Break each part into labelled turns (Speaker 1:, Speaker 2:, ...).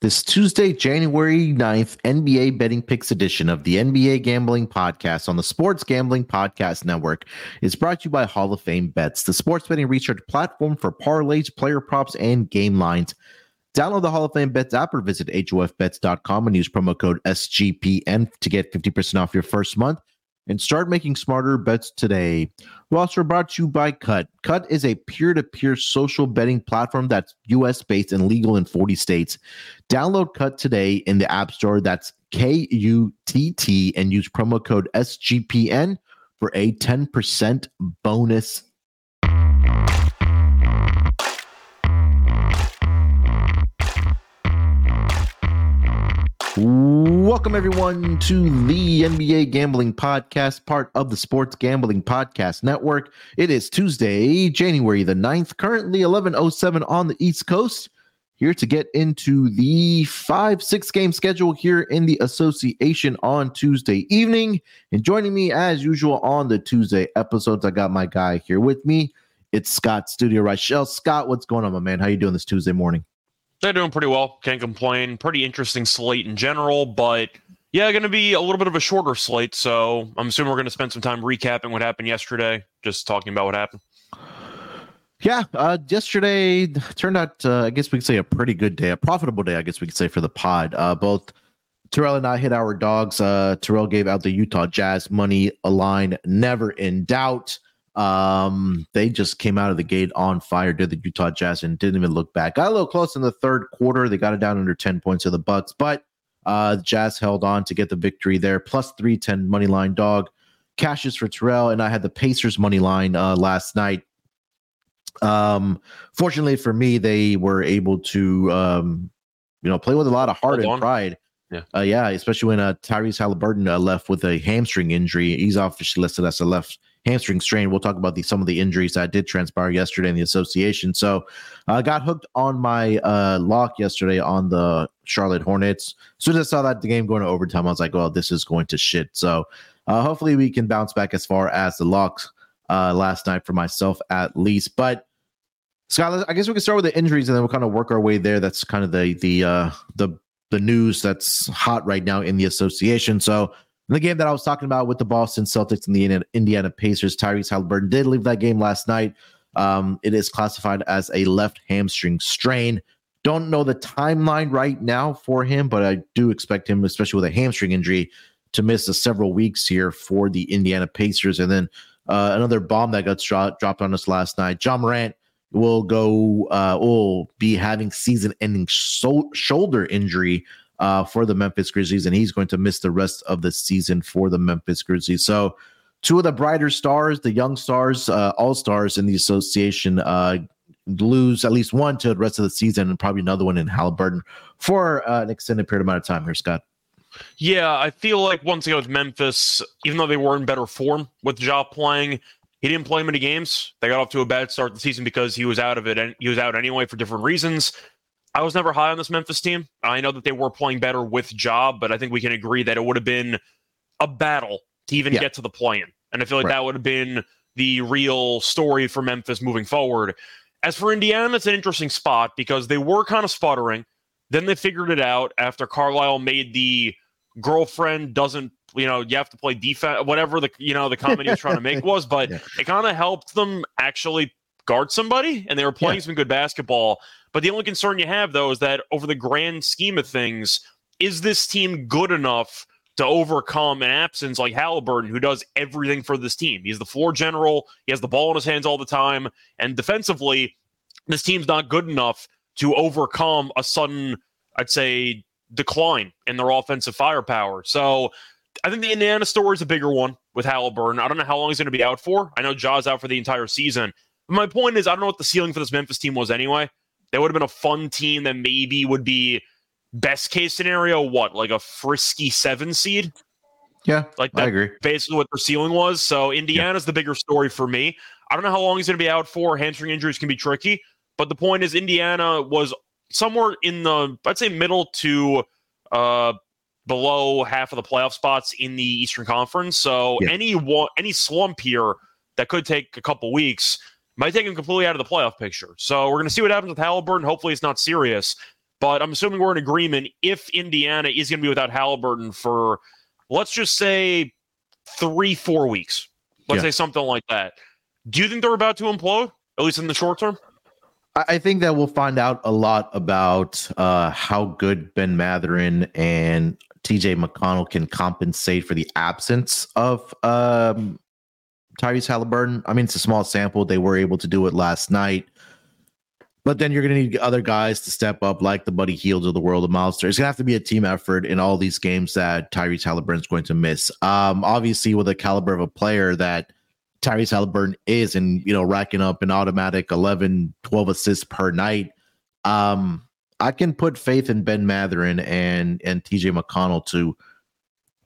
Speaker 1: This Tuesday, January 9th, NBA Betting Picks edition of the NBA Gambling Podcast on the Sports Gambling Podcast Network is brought to you by Hall of Fame Bets, the sports betting research platform for parlays, player props, and game lines. Download the Hall of Fame Bets app or visit HOFBets.com and use promo code SGPN to get 50% off your first month and start making smarter bets today. We're also brought to you by Kutt. Kutt is a peer to peer social betting platform that's US based and legal in 40 states. Download Kutt today in the App Store. That's K U T T and use promo code SGPN for a 10% bonus Welcome, everyone, to the NBA Gambling Podcast, part of the Sports Gambling Podcast Network. It is Tuesday, January the 9th, currently 11.07 on the East Coast. Here to get into the five, six game schedule here in the association on Tuesday evening. And joining me, as usual, on the Tuesday episodes, I got my guy here with me. It's Scott Studio Reichel. Scott, what's going on, my man? How you doing this Tuesday morning?
Speaker 2: They're doing pretty well. Can't complain. Pretty interesting slate in general, but yeah, going to be a little bit of a shorter slate. So I'm assuming we're going to spend some time recapping what happened yesterday, just talking about what happened.
Speaker 1: Yeah, uh, yesterday turned out, uh, I guess we could say, a pretty good day, a profitable day, I guess we could say, for the pod. Uh, both Terrell and I hit our dogs. Uh, Terrell gave out the Utah Jazz money a line, never in doubt. Um, they just came out of the gate on fire, did the Utah Jazz, and didn't even look back. Got a little close in the third quarter. They got it down under 10 points of the Bucks, but uh, Jazz held on to get the victory there. Plus 310 money line dog. Cashes for Terrell, and I had the Pacers money line uh, last night. Um, fortunately for me, they were able to, um, you know, play with a lot of heart and pride. Yeah, uh, yeah, especially when uh, Tyrese Halliburton uh, left with a hamstring injury. He's officially listed as a left hamstring strain. We'll talk about the some of the injuries that did transpire yesterday in the association. So I uh, got hooked on my uh, lock yesterday on the Charlotte Hornets. As soon as I saw that the game going to overtime, I was like, well, this is going to shit. So uh, hopefully we can bounce back as far as the locks uh, last night for myself at least. But Scott, I guess we can start with the injuries and then we'll kind of work our way there. That's kind of the the uh, the the news that's hot right now in the association. So in the game that I was talking about with the Boston Celtics and the Indiana Pacers, Tyrese Halliburton did leave that game last night. Um, it is classified as a left hamstring strain. Don't know the timeline right now for him, but I do expect him, especially with a hamstring injury, to miss a several weeks here for the Indiana Pacers. And then uh, another bomb that got dro- dropped on us last night. Ja Morant will go uh, will be having season-ending so- shoulder injury uh, for the Memphis Grizzlies, and he's going to miss the rest of the season for the Memphis Grizzlies. So, two of the brighter stars, the young stars, uh, all stars in the association, uh, lose at least one to the rest of the season, and probably another one in Halliburton for uh, an extended period amount of time here, Scott.
Speaker 2: Yeah, I feel like once again with Memphis, even though they were in better form with Ja playing, he didn't play many games. They got off to a bad start the season because he was out of it and he was out anyway for different reasons. I was never high on this Memphis team. I know that they were playing better with Ja, but I think we can agree that it would have been a battle to even yeah. get to the play in. And I feel like right. that would have been the real story for Memphis moving forward. As for Indiana, it's an interesting spot because they were kind of sputtering. Then they figured it out after Carlisle made the girlfriend doesn't, you know, you have to play defense, whatever the, you know, the comment he was trying to make was, but yeah. it kind of helped them actually guard somebody and they were playing yeah. some good basketball. But the only concern you have, though, is that over the grand scheme of things, is this team good enough to overcome an absence like Halliburton, who does everything for this team? He's the floor general, he has the ball in his hands all the time. And defensively, this team's not good enough to overcome a sudden, I'd say, decline in their offensive firepower. So I think the Indiana story is a bigger one with Halliburton. I don't know how long he's going to be out for. I know Ja's out for the entire season. But my point is, I don't know what the ceiling for this Memphis team was anyway. They would have been a fun team that maybe would be best case scenario, what, like a frisky seven seed?
Speaker 1: Yeah,
Speaker 2: like
Speaker 1: that, I agree.
Speaker 2: Basically, what their ceiling was. So Indiana's yeah. the bigger story for me. I don't know how long he's going to be out for. Hamstring injuries can be tricky, but the point is, Indiana was somewhere in the I'd say middle to uh, below half of the playoff spots in the Eastern Conference. So yeah. any one any slump here that could take a couple weeks might take him completely out of the playoff picture. So we're going to see what happens with Halliburton. Hopefully, it's not serious. but I'm assuming we're in agreement. If Indiana is going to be without Halliburton for, let's just say, three, four weeks, let's
Speaker 1: Yeah.
Speaker 2: say something like that. Do you think they're about to implode, at least in the short term?
Speaker 1: I I think that we'll find out a lot about uh, how good Ben Mathurin and TJ McConnell can compensate for the absence of um, Tyrese Halliburton. I mean, it's a small sample. They were able to do it last night. But then you're going to need other guys to step up, like the Buddy Hields of the world of Monster. It's going to have to be a team effort in all these games that Tyrese Halliburton's going to miss. Um, obviously, with the caliber of a player that Tyrese Halliburton is and you know racking up an automatic 11 12 assists per night um I can put faith in Ben Mathurin and and TJ McConnell to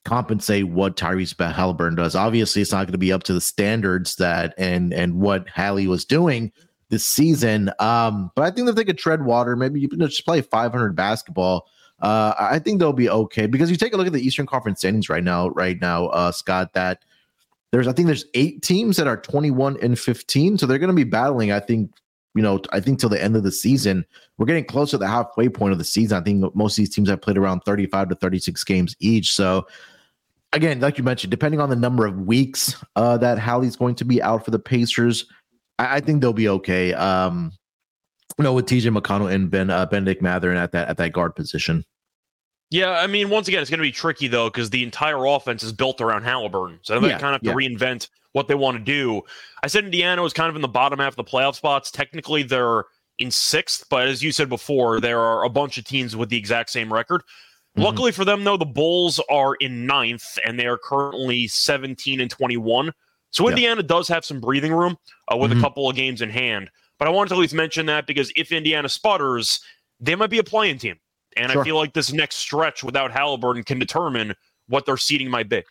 Speaker 1: compensate what Tyrese Halliburton does obviously it's not going to be up to the standards that and and what Hallie was doing this season um but I think that they could tread water maybe you can just play 500 basketball uh I think they'll be okay because you take a look at the Eastern Conference standings right now right now uh Scott that there's I think there's eight teams that are 21 and 15, so they're going to be battling. I think you know I think till the end of the season. We're getting close to the halfway point of the season. I think most of these teams have played around 35 to 36 games each. So again, like you mentioned, depending on the number of weeks uh, that Hallie's going to be out for the Pacers, I, I think they'll be okay. Um, you know, with TJ McConnell and Ben uh, Bennedict Mathurin at that at that guard position.
Speaker 2: Yeah, I mean, once again, it's going to be tricky though because the entire offense is built around Halliburton, so they
Speaker 1: Yeah,
Speaker 2: kind of have to reinvent what they want to do. I said Indiana was kind of in the bottom half of the playoff spots. Technically, they're in sixth, but as you said before, there are a bunch of teams with the exact same record.
Speaker 1: Mhm.
Speaker 2: Luckily for them, though, the Bulls are in ninth and they are currently 17 and 21. So. Indiana does have some breathing room uh, with
Speaker 1: Mhm.
Speaker 2: a couple of games in hand. But I wanted to at least mention that because if Indiana sputters, they might be a playing team. And
Speaker 1: Sure.
Speaker 2: I feel like this next stretch without Halliburton can determine what their seating might be.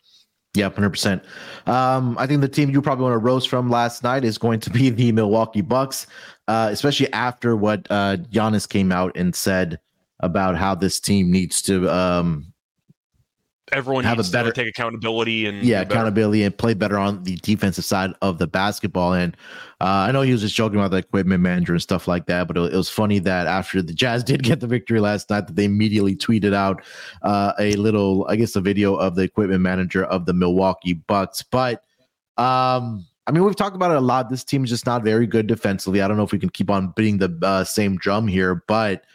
Speaker 1: Yeah, hundred percent. Um, I think the team you probably want to roast from last night is going to be the Milwaukee Bucks, uh, especially after what uh, Giannis came out and said about how this team needs to, um,
Speaker 2: Everyone
Speaker 1: Have a better-
Speaker 2: to take accountability and
Speaker 1: yeah,
Speaker 2: better.
Speaker 1: accountability and play better on the defensive side of the basketball. And uh, I know he was just joking about the equipment manager and stuff like that, but it, it was funny that after the Jazz did get the victory last night, that they immediately tweeted out uh, a little, I guess, a video of the equipment manager of the Milwaukee Bucks. But um, I mean, we've talked about it a lot. This team is just not very good defensively. I don't know if we can keep on beating the uh, same drum here, but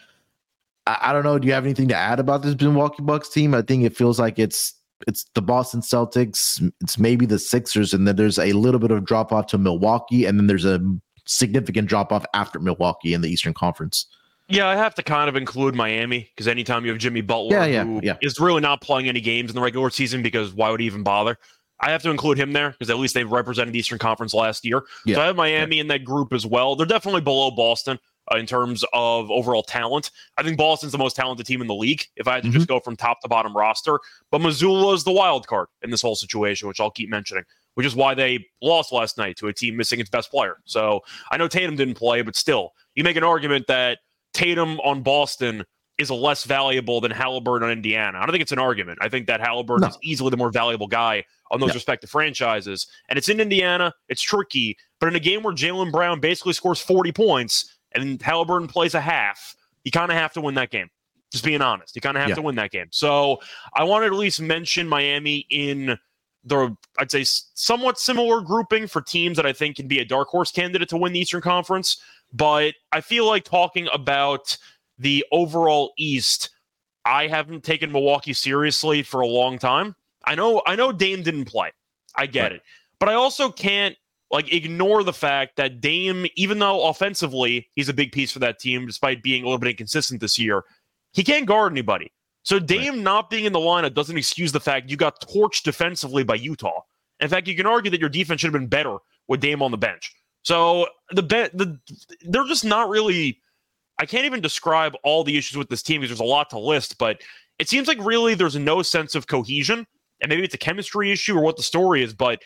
Speaker 1: I, I don't know. Do you have anything to add about this Milwaukee Bucks team? I think it feels like it's it's the Boston Celtics, it's maybe the Sixers, and then there's a little bit of drop off to Milwaukee, and then there's a significant drop off after Milwaukee in the Eastern Conference.
Speaker 2: Yeah, I have to kind of include Miami because anytime you have Jimmy Butler,
Speaker 1: Yeah, yeah,
Speaker 2: who
Speaker 1: yeah.
Speaker 2: is really not playing any games in the regular season because why would he even bother? I have to include him there because at least they've represented the Eastern Conference last year.
Speaker 1: Yeah,
Speaker 2: So I have Miami in that group as well. They're definitely below Boston in terms of overall talent. I think Boston's the most talented team in the league if I had to
Speaker 1: Mm-hmm.
Speaker 2: just go from top to bottom roster. But Mazzulla is the wild card in this whole situation, which I'll keep mentioning, which is why they lost last night to a team missing its best player. So I know Tatum didn't play, but still, you make an argument that Tatum on Boston is a less valuable than Halliburton on Indiana. I don't think it's an argument. I think that Halliburton
Speaker 1: No.
Speaker 2: is easily the more valuable guy on those respective franchises. And it's in Indiana. It's tricky. But in a game where Jaylen Brown basically scores 40 points and Halliburton plays a half, you kind of have to win that game. Just being honest. You kind of have
Speaker 1: Yeah.
Speaker 2: to win that game. So I wanted to at least mention Miami in the, I'd say, somewhat similar grouping for teams that I think can be a dark horse candidate to win the Eastern Conference. But I feel like talking about the overall East, I haven't taken Milwaukee seriously for a long time. I know I know Dame didn't play. I get
Speaker 1: Right.
Speaker 2: it. But I also can't like ignore the fact that Dame, even though offensively he's a big piece for that team, despite being a little bit inconsistent this year, he can't guard anybody. So Dame not being in the lineup doesn't excuse the fact you got torched defensively by Utah. In fact, you can argue that your defense should have been better with Dame on the bench. So the be- the they're just not really. I can't even describe all the issues with this team because there's a lot to list, but it seems like really there's no sense of cohesion, and maybe it's a chemistry issue or what the story is, but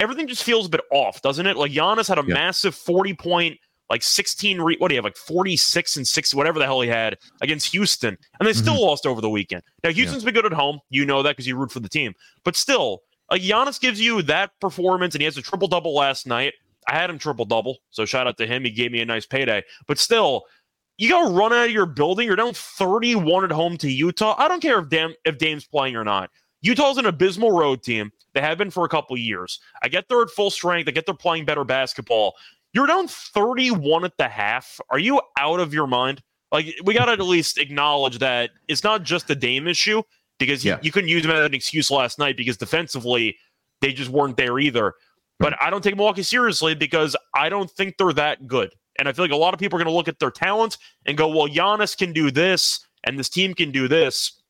Speaker 2: everything just feels a bit off, doesn't it? Like Giannis had a
Speaker 1: Yeah.
Speaker 2: massive 40 point, like 16, re- what do you have, like 46 and 6, whatever the hell he had against Houston, and they still mm-hmm. lost over the weekend. Now, Houston's been good at home. You know that because you root for the team, but still, like Giannis gives you that performance, and he has a triple double last night. I had him triple double, so shout out to him. He gave me a nice payday, but still, you got to run out of your building. You're down 31 at home to Utah. I don't care if Dame if Dame's playing or not. Utah's an abysmal road team. They have been for a couple years. I get they're at full strength. I get they're playing better basketball. You're down 31 at the half. Are you out of your mind? Like we got to at least acknowledge that it's not just a Dame issue because yeah. you, you couldn't use him as an excuse last night because defensively they just weren't there either. But I don't take Milwaukee seriously because I don't think they're that good. And I feel like a lot of people are going to look at their talent and go, well, Giannis can do this and this team can do this.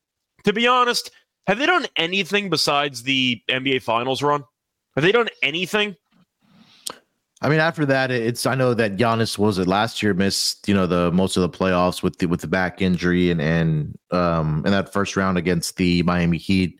Speaker 2: To be honest, have they done anything besides the NBA Finals run? Have they done anything?
Speaker 1: I mean, after that, it's I know that Giannis was it last year missed you know the most of the playoffs with the with the back injury and and um in that first round against the Miami Heat.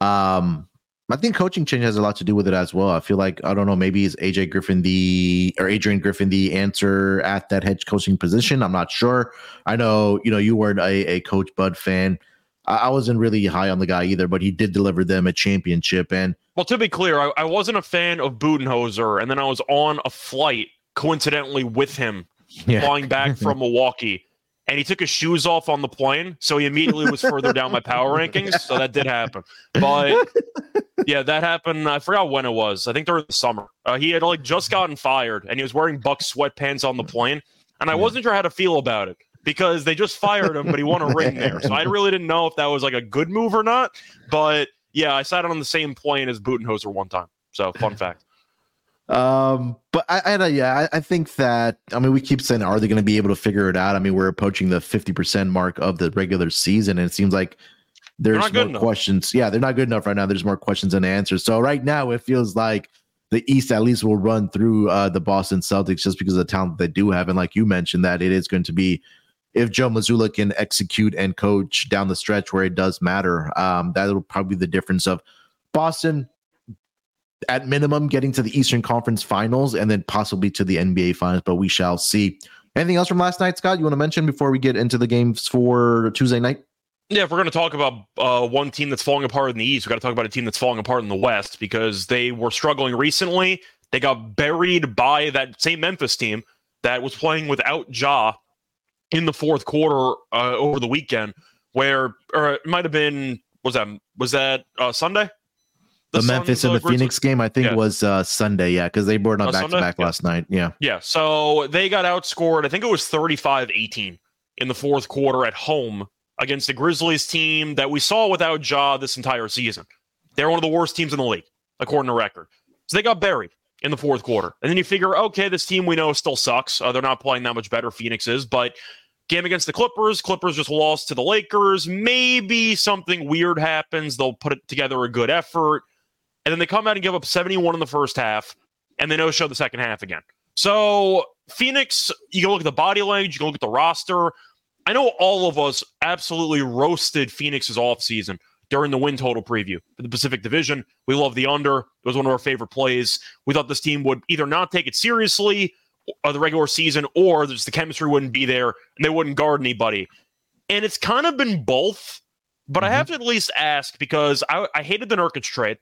Speaker 1: Um, I think coaching change has a lot to do with it as well. I feel like I don't know, maybe is AJ Griffin the or Adrian Griffin the answer at that head coaching position? I'm not sure. I know you know you weren't a, a Coach Bud fan. I, I, wasn't really high on the guy either, but he did deliver them a championship. And
Speaker 2: well, to be clear, I, I wasn't a fan of Budenholzer, and then I was on a flight coincidentally with him yeah. flying back from Milwaukee and he took his shoes off on the plane, so he immediately was further down my power rankings. So that did happen, but yeah, that happened. I forgot when it was. I think during the summer. Uh, he had like just gotten fired, and he was wearing Buck sweatpants on the plane, and I wasn't sure how to feel about it because they just fired him, but he won a ring there. So I really didn't know if that was like a good move or not. But yeah, I sat on the same plane as Budenholzer one time. So fun fact.
Speaker 1: Um, but I, I yeah, I, I, think that I mean we keep saying are they going to be able to figure it out? I mean we're approaching the fifty percent mark of the regular season, and it seems like there's more questions. Yeah, they're not good enough right now. There's more questions than answers. So right now it feels like the East at least will run through uh, the Boston Celtics just because of the talent they do have, and like you mentioned, that it is going to be if Joe Mazzulla can execute and coach down the stretch where it does matter. Um, that'll probably be the difference of Boston at minimum getting to the Eastern Conference Finals and then possibly to the NBA Finals, but we shall see. Anything else from last night, Scott? You want to mention before we get into the games for Tuesday night?
Speaker 2: Yeah, if we're going to talk about uh, one team that's falling apart in the East, we got to talk about a team that's falling apart in the West because they were struggling recently. They got buried by that same Memphis team that was playing without Ja in the fourth quarter uh, over the weekend, where or it might have been was that was that uh, Sunday?
Speaker 1: the, the Memphis Suns, and the Phoenix game, I think, yeah. was uh, Sunday. Yeah, because they brought on back to back last night. Yeah.
Speaker 2: Yeah. So they got outscored, I think it was 35 18 in the fourth quarter at home against the Grizzlies team that we saw without Ja this entire season. They're one of the worst teams in the league, according to record. So they got buried in the fourth quarter. And then you figure, okay, this team we know still sucks. Uh, they're not playing that much better, Phoenix is, but game against the Clippers, Clippers just lost to the Lakers. Maybe something weird happens. They'll put it together a good effort and then they come out and give up 71 in the first half, and they no show the second half again. So Phoenix, you can look at the body language, you can look at the roster. I know all of us absolutely roasted Phoenix's offseason during the win total preview for the Pacific Division. We love the under. It was one of our favorite plays. We thought this team would either not take it seriously or uh, the regular season, or just the chemistry wouldn't be there and they wouldn't guard anybody. And it's kind of been both. But mm-hmm. I have to at least ask because I, I hated the Nurkic trade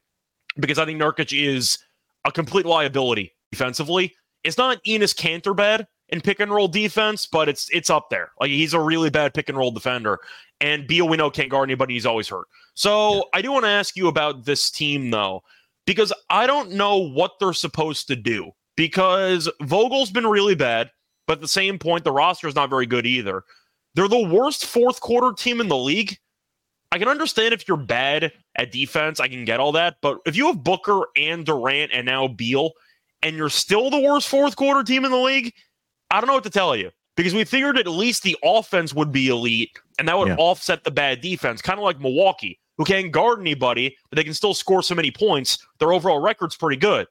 Speaker 2: because I think Nurkic is a complete liability defensively. It's not Enes Kanter bad in pick and roll defense, but it's it's up there. Like he's a really bad pick and roll defender. And Beal, we know can't guard anybody. He's always hurt. So yeah. I do want to ask you about this team though, because I don't know what they're supposed to do. Because Vogel's been really bad, but at the same point, the roster is not very good either. They're the worst fourth quarter team in the league. I can understand if you're bad at defense, I can get all that. But if you have Booker and Durant and now Beal, and you're still the worst fourth quarter team in the league, I don't know what to tell you. Because we figured at least the offense would be elite and that would yeah. offset the bad defense, kind of like Milwaukee, who can't guard anybody, but they can still score so many points. Their overall record's pretty good.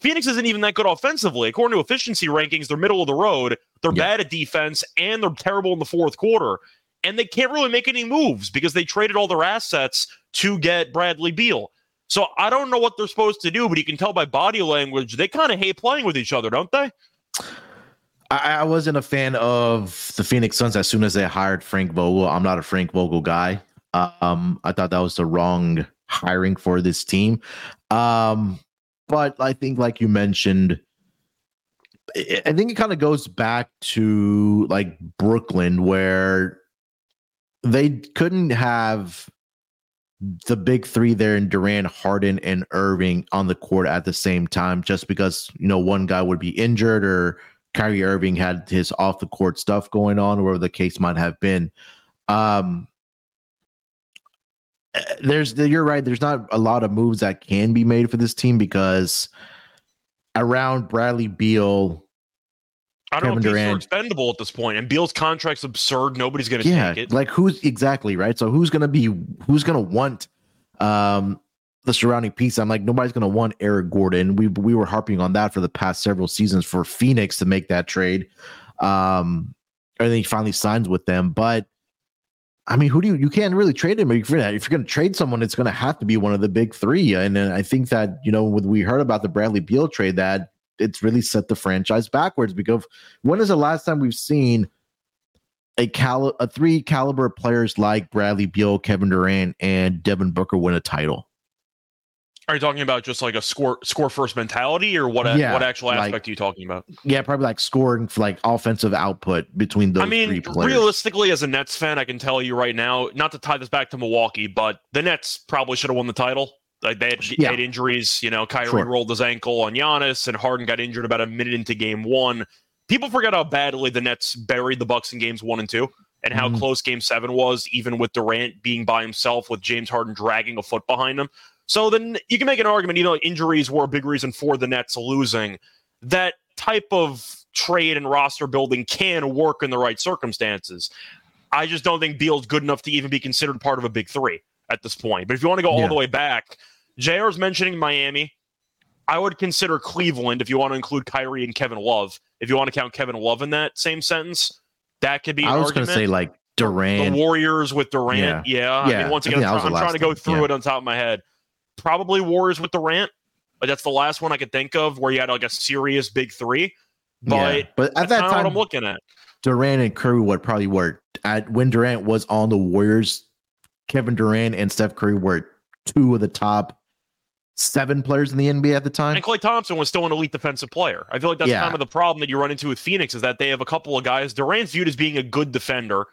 Speaker 2: Phoenix isn't even that good offensively. According to efficiency rankings, they're middle of the road. They're yeah. bad at defense and they're terrible in the fourth quarter and they can't really make any moves because they traded all their assets to get Bradley Beal. So I don't know what they're supposed to do, but you can tell by body language they kind of hate playing with each other, don't they?
Speaker 1: I, I, wasn't a fan of the Phoenix Suns as soon as they hired Frank Vogel. I'm not a Frank Vogel guy. Um, I thought that was the wrong hiring for this team. Um, but I think, like you mentioned, I think it kind of goes back to like Brooklyn, where they couldn't have the big three there in Durant, Harden, and Irving on the court at the same time, just because you know one guy would be injured or Kyrie Irving had his off the court stuff going on, or whatever the case might have been. Um, there's you're right. There's not a lot of moves that can be made for this team because around Bradley Beal,
Speaker 2: I don't
Speaker 1: Kevin
Speaker 2: know if
Speaker 1: Durant.
Speaker 2: he's expendable at this point, and Beal's contract's absurd. Nobody's going to
Speaker 1: yeah,
Speaker 2: take it.
Speaker 1: like who's exactly right. So who's gonna be who's gonna want um the surrounding piece? I'm like nobody's gonna want Eric Gordon. We we were harping on that for the past several seasons for Phoenix to make that trade. Um, and then he finally signs with them, but. I mean, who do you you can't really trade him if you're going to trade someone, it's going to have to be one of the big three. And I think that you know, when we heard about the Bradley Beal trade, that it's really set the franchise backwards because when is the last time we've seen a cal a three caliber players like Bradley Beal, Kevin Durant, and Devin Booker win a title?
Speaker 2: Are you talking about just like a score score first mentality, or what?
Speaker 1: Yeah,
Speaker 2: what actual
Speaker 1: like-
Speaker 2: aspect are you talking about?
Speaker 1: Yeah, probably like scoring like offensive output between those
Speaker 2: I mean,
Speaker 1: three players.
Speaker 2: realistically, as a Nets fan, I can tell you right now, not to tie this back to Milwaukee, but the Nets probably should have won the title. Like they had,
Speaker 1: Yeah.
Speaker 2: had injuries. You know, Kyrie
Speaker 1: Sure.
Speaker 2: rolled his ankle on Giannis, and Harden got injured about a minute into Game One. People forget how badly the Nets buried the Bucks in Games One and Two, and how
Speaker 1: Mhm.
Speaker 2: close Game Seven was, even with Durant being by himself, with James Harden dragging a foot behind him. So then you can make an argument, you know, injuries were a big reason for the Nets losing. That type of trade and roster building can work in the right circumstances. I just don't think Beal's good enough to even be considered part of a big three at this point. But if you want to go all
Speaker 1: Yeah.
Speaker 2: the way back, JR's mentioning Miami. I would consider Cleveland if you want to include Kyrie and Kevin Love. If you want to count Kevin Love in that same sentence, that could be an
Speaker 1: I was going to say like Durant, the.
Speaker 2: Warriors with Durant. Yeah. I
Speaker 1: Yeah,
Speaker 2: mean, once
Speaker 1: I
Speaker 2: again,
Speaker 1: think
Speaker 2: I'm,
Speaker 1: that was
Speaker 2: try-
Speaker 1: the
Speaker 2: I'm trying to go through
Speaker 1: Yeah.
Speaker 2: it on top of my head. Probably Warriors with Durant. But that's the last one I could think of where you had like a serious big three. But
Speaker 1: yeah. but at
Speaker 2: that's
Speaker 1: that time,
Speaker 2: I'm looking at.
Speaker 1: Durant and Curry would probably were at when Durant was on the Warriors. Kevin Durant and Steph Curry were two of the top seven players in the NBA at the time.
Speaker 2: And Klay Thompson was still an elite defensive player. I feel like that's
Speaker 1: Yeah.
Speaker 2: kind of the problem that you run into with Phoenix is that they have a couple of guys. Durant's viewed as being a good defender.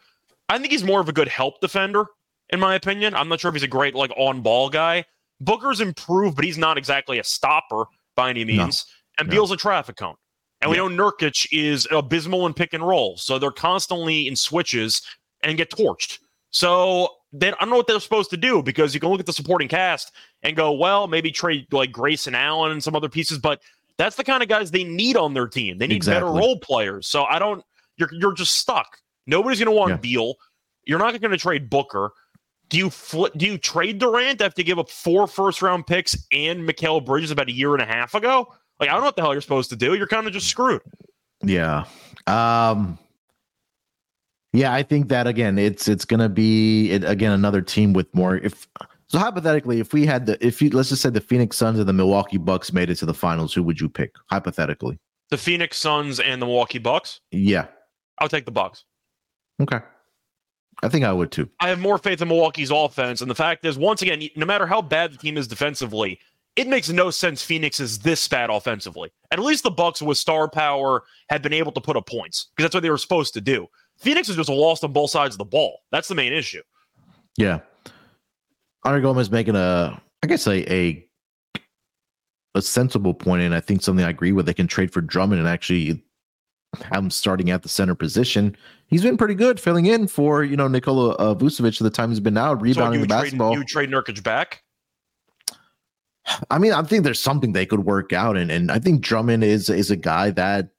Speaker 2: I think he's more of a good help defender, in my opinion. I'm not sure if he's a great like on ball guy. Booker's improved, but he's not exactly a stopper by any
Speaker 1: No.
Speaker 2: means. And
Speaker 1: No.
Speaker 2: Beal's a traffic cone. And we know Nurkic is abysmal in pick and roll. So they're constantly in switches and get torched. So then I don't know what they're supposed to do because you can look at the supporting cast and go, well, maybe trade like Grayson Allen and some other pieces, but that's the kind of guys they need on their team. They need better role players. So I don't you're you're just stuck. Nobody's gonna want
Speaker 1: Yeah.
Speaker 2: Beal. You're not gonna trade Booker. Do you flip do you trade Durant after give up four first round picks and Mikal Bridges about a year and a half ago? Like I don't know what the hell you're supposed to do. You're kind of just screwed.
Speaker 1: Yeah. Um Yeah, I think that again it's it's going to be it, again another team with more if so hypothetically if we had the if you let's just say the Phoenix Suns and the Milwaukee Bucks made it to the finals who would you pick hypothetically?
Speaker 2: The Phoenix Suns and the Milwaukee Bucks.
Speaker 1: Yeah.
Speaker 2: I'll take the Bucks.
Speaker 1: Okay. I think I would too.
Speaker 2: I have more faith in Milwaukee's offense. And the fact is, once again, no matter how bad the team is defensively, it makes no sense Phoenix is this bad offensively. At least the Bucks with star power had been able to put up points because that's what they were supposed to do. Phoenix is just lost on both sides of the ball. That's the main issue.
Speaker 1: Yeah. Andre Gomez making a I guess a a a sensible point and I think something I agree with. They can trade for Drummond and actually have him starting at the center position. He's been pretty good filling in for you know Nikola uh, Vucevic the time he's been out
Speaker 2: So
Speaker 1: rebounding
Speaker 2: you
Speaker 1: the
Speaker 2: trade,
Speaker 1: basketball.
Speaker 2: you trade Nurkic back.
Speaker 1: I mean, I think there's something they could work out, and and I think Drummond is is a guy that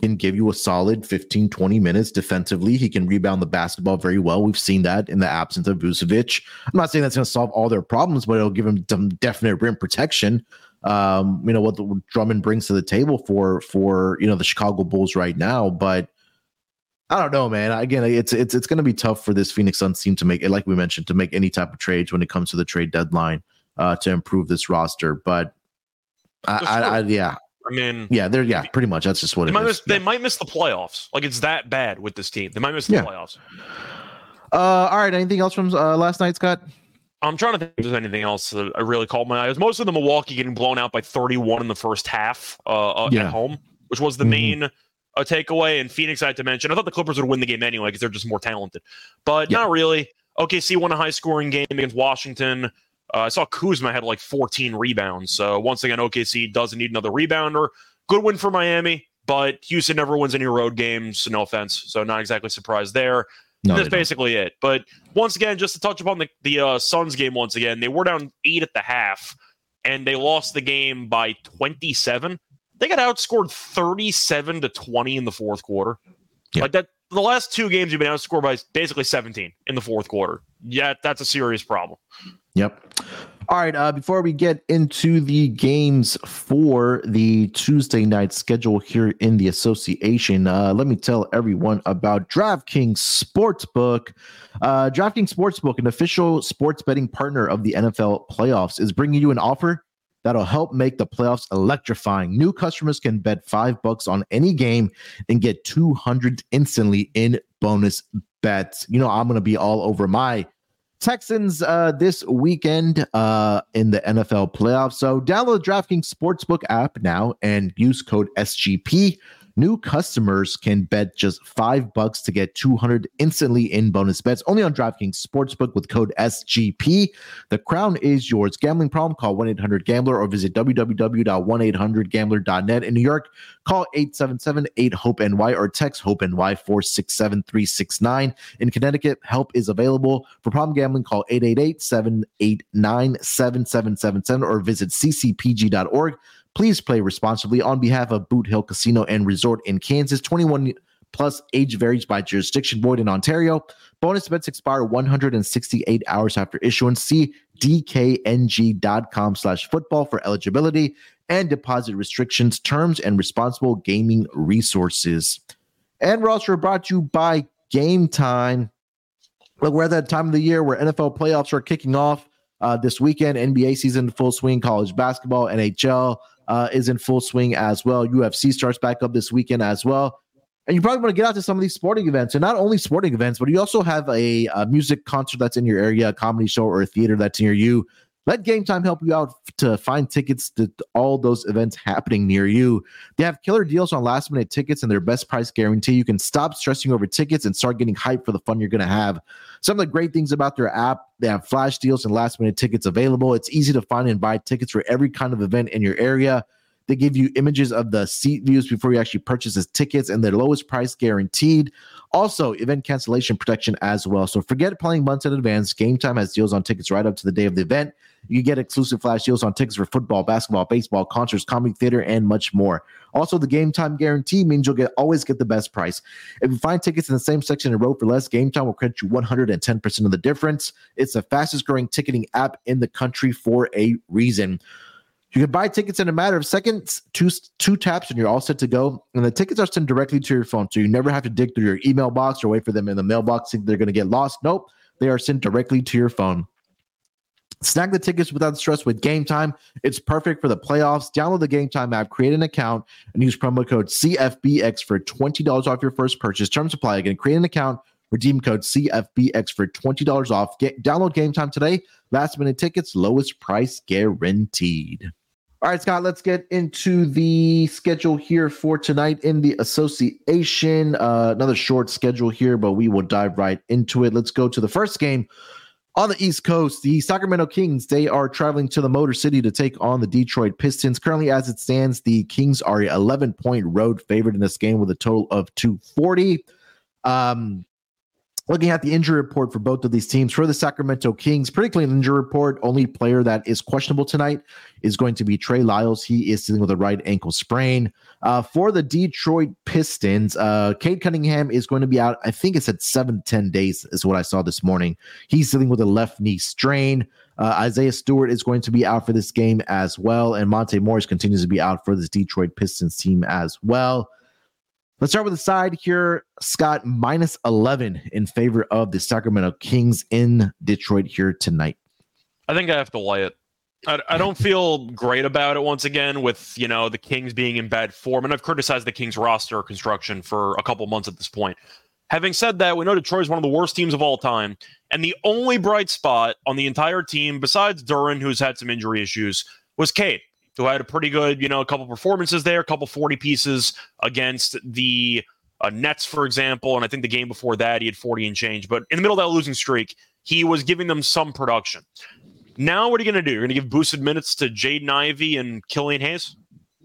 Speaker 1: can give you a solid 15, 20 minutes defensively. He can rebound the basketball very well. We've seen that in the absence of Vucevic. I'm not saying that's going to solve all their problems, but it'll give him some definite rim protection. Um, you know what the Drummond brings to the table for for you know the Chicago Bulls right now, but. I don't know, man. Again, it's it's it's going to be tough for this Phoenix Suns team to make, like we mentioned, to make any type of trades when it comes to the trade deadline uh, to improve this roster. But I, I, I, yeah,
Speaker 2: I mean,
Speaker 1: yeah, they're yeah, pretty much. That's just what
Speaker 2: they
Speaker 1: it
Speaker 2: might,
Speaker 1: is.
Speaker 2: miss, they might miss the playoffs. Like it's that bad with this team. They might miss the
Speaker 1: Yeah.
Speaker 2: playoffs.
Speaker 1: Uh, all right. Anything else from uh, last night, Scott?
Speaker 2: I'm trying to think if there's anything else that I really called my eyes. Most of the Milwaukee getting blown out by 31 in the first half uh, uh,
Speaker 1: Yeah.
Speaker 2: at home. which was the mm-hmm. main uh, takeaway. And Phoenix, I had to mention, I thought the Clippers would win the game anyway because they're just more talented, but not really. OKC won a high scoring game against Washington. Uh, I saw Kuzma had like 14 rebounds. So once again, OKC doesn't need another rebounder. Good win for Miami, but Houston never wins any road games. So no offense. So not exactly surprised there. No, that's basically don't. it. But once again, just to touch upon the the uh, Suns game once again, they were down eight at the half, and they lost the game by 27. They got outscored 37 to 20 in the fourth quarter. Yep. Like that, the last two games you've been outscored by basically 17 in the fourth quarter. Yeah, that's a serious problem.
Speaker 1: Yep. All right. Uh, before we get into the games for the Tuesday night schedule here in the association, uh, let me tell everyone about DraftKings Sportsbook. Uh, DraftKings Sportsbook, an official sports betting partner of the NFL playoffs, is bringing you an offer that'll help make the playoffs electrifying. New customers can bet five bucks on any game and get 200 instantly in bonus bets. You know, I'm going to be all over my Texans uh, this weekend uh, in the NFL playoffs. So download the DraftKings Sportsbook app now and use code SGP New customers can bet just five bucks to get 200 instantly in bonus bets only on DraftKings Sportsbook with code SGP. The crown is yours. Gambling problem? Call 1 800 Gambler or visit www.1800Gambler.net. In New York, call 877 8 HOPE NY or text HOPE NY 467 369. In Connecticut, help is available. For problem gambling, call 888 789 7777 or visit ccpg.org. Please play responsibly on behalf of Boot Hill Casino and Resort in Kansas. 21 plus age varies by jurisdiction. Void in Ontario. Bonus bets expire 168 hours after issuance. See dkng.com slash football for eligibility and deposit restrictions, terms, and responsible gaming resources. And we're also brought to you by Gametime. Look, we're at that time of the year where NFL playoffs are kicking off uh, this weekend. NBA season full swing, college basketball, NHL, uh, is in full swing as well. UFC starts back up this weekend as well. And you probably want to get out to some of these sporting events, and not only sporting events, but you also have a, a music concert that's in your area, a comedy show, or a theater that's near you. Let Gametime help you out to find tickets to all those events happening near you. They have killer deals on last minute tickets and their best price guarantee. You can stop stressing over tickets and start getting hyped for the fun you're going to have. Some of the great things about their app, they have flash deals and last minute tickets available. It's easy to find and buy tickets for every kind of event in your area. They give you images of the seat views before you actually purchase the tickets and their lowest price guaranteed. Also, event cancellation protection as well. So forget planning months in advance. Gametime has deals on tickets right up to the day of the event. You get exclusive flash deals on tickets for football, basketball, baseball, concerts, comedy theater, and much more. Also, the game time guarantee means you'll get always get the best price. If you find tickets in the same section and row for less, Gametime will credit you 110% of the difference. It's the fastest growing ticketing app in the country for a reason. You can buy tickets in a matter of seconds, two two taps, and you're all set to go. And the tickets are sent directly to your phone, so you never have to dig through your email box or wait for them in the mailbox. Think they're going to get lost. Nope, they are sent directly to your phone. Snag the tickets without stress with Gametime. It's perfect for the playoffs. Download the Gametime app, create an account, and use promo code CFBX for $20 off your first purchase. Terms apply. Again, create an account, redeem code CFBX for $20 off. Get, download Gametime today. Last minute tickets, lowest price guaranteed. All right, Scott, let's get into the schedule here for tonight in the association. Uh, another short schedule here, but we will dive right into it. Let's go to the first game on the East Coast. The Sacramento Kings, they are traveling to the Motor City to take on the Detroit Pistons. Currently, as it stands, the Kings are 11 point road favorite in this game with a total of 240. Um, Looking at the injury report for both of these teams, for the Sacramento Kings, pretty clean injury report. Only player that is questionable tonight is going to be Trey Lyles. He is dealing with a right ankle sprain. Uh, for the Detroit Pistons, uh, Cade Cunningham is going to be out. I think it's at seven ten days, is what I saw this morning. He's dealing with a left knee strain. Uh, Isaiah Stewart is going to be out for this game as well. And Monte Morris continues to be out for this Detroit Pistons team as well. Let's start with the side here. Scott minus 11 in favor of the Sacramento Kings in Detroit here tonight.
Speaker 2: I think I have to lay it. I, I don't feel great about it once again with, you know, the Kings being in bad form. And I've criticized the Kings roster construction for a couple months at this point. Having said that, we know Detroit is one of the worst teams of all time. And the only bright spot on the entire team, besides Duren, who's had some injury issues, was Cade. Who had a pretty good, you know, a couple performances there, a couple 40 pieces against the uh, Nets, for example. And I think the game before that, he had 40 and change. But in the middle of that losing streak, he was giving them some production. Now, what are you going to do? You're going to give boosted minutes to Jaden Ivey and Killian Hayes?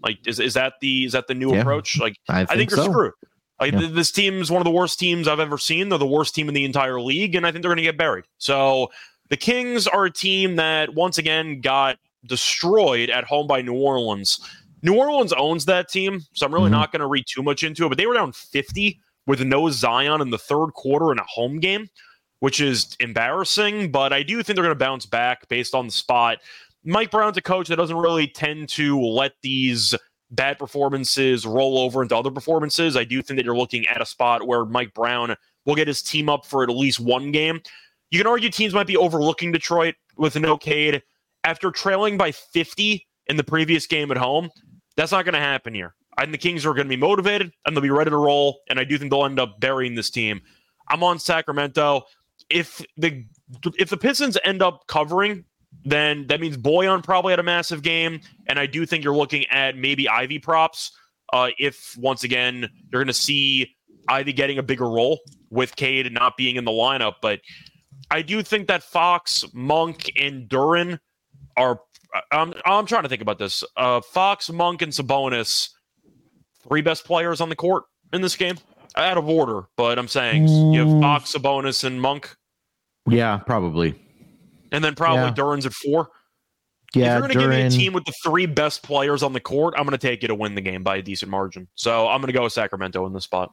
Speaker 2: Like, is, is that the is that the new yeah, approach? Like, I think, I think they're so. screwed. Like, yeah. this team is one of the worst teams I've ever seen. They're the worst team in the entire league, and I think they're going to get buried. So the Kings are a team that once again got destroyed at home by New Orleans. New Orleans owns that team, so I'm really mm-hmm. not going to read too much into it. But they were down 50 with no Zion in the third quarter in a home game, which is embarrassing. But I do think they're going to bounce back based on the spot. Mike Brown's a coach that doesn't really tend to let these bad performances roll over into other performances. I do think that you're looking at a spot where Mike Brown will get his team up for at least one game. You can argue teams might be overlooking Detroit with no Cade after trailing by 50 in the previous game at home. That's not going to happen here. Think the Kings are going to be motivated and they'll be ready to roll. And I do think they'll end up burying this team. I'm on Sacramento. If the if the Pistons end up covering, then that means Bojan probably had a massive game. And I do think you're looking at maybe Ivey props. Uh, if once again you're going to see Ivey getting a bigger role with Cade not being in the lineup, but I do think that Fox, Monk, and Duren are. I'm, I'm trying to think about this. Uh, Fox, Monk, and Sabonis, three best players on the court in this game. Out of order, but I'm saying you have mm. Fox, Sabonis, and Monk.
Speaker 1: Yeah, probably.
Speaker 2: And then probably yeah. Duren's at four.
Speaker 1: Yeah,
Speaker 2: if you're going to give me a team with the three best players on the court, I'm going to take you to win the game by a decent margin. So I'm going to go with Sacramento in this spot.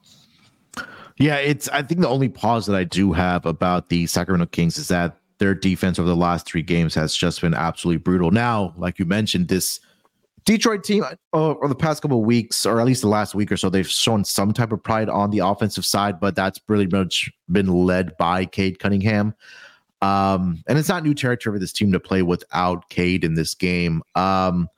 Speaker 1: Yeah, it's. I think the only pause that I do have about the Sacramento Kings is that their defense over the last three games has just been absolutely brutal. Now, like you mentioned, this Detroit team uh, over the past couple of weeks, or at least the last week or so, they've shown some type of pride on the offensive side, but that's really much been led by Cade Cunningham. Um, and it's not new territory for this team to play without Cade in this game. Um,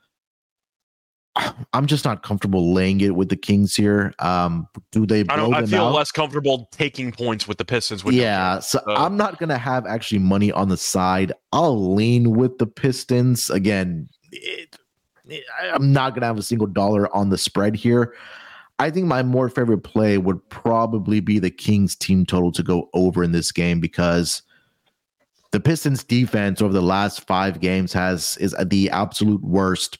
Speaker 1: I'm just not comfortable laying it with the Kings here. Um, do they?
Speaker 2: I, I feel out? less comfortable taking points with the Pistons. With
Speaker 1: yeah, so, so I'm not gonna have actually money on the side. I'll lean with the Pistons again. It, it, I'm not gonna have a single dollar on the spread here. I think my more favorite play would probably be the Kings team total to go over in this game because the Pistons defense over the last five games has is the absolute worst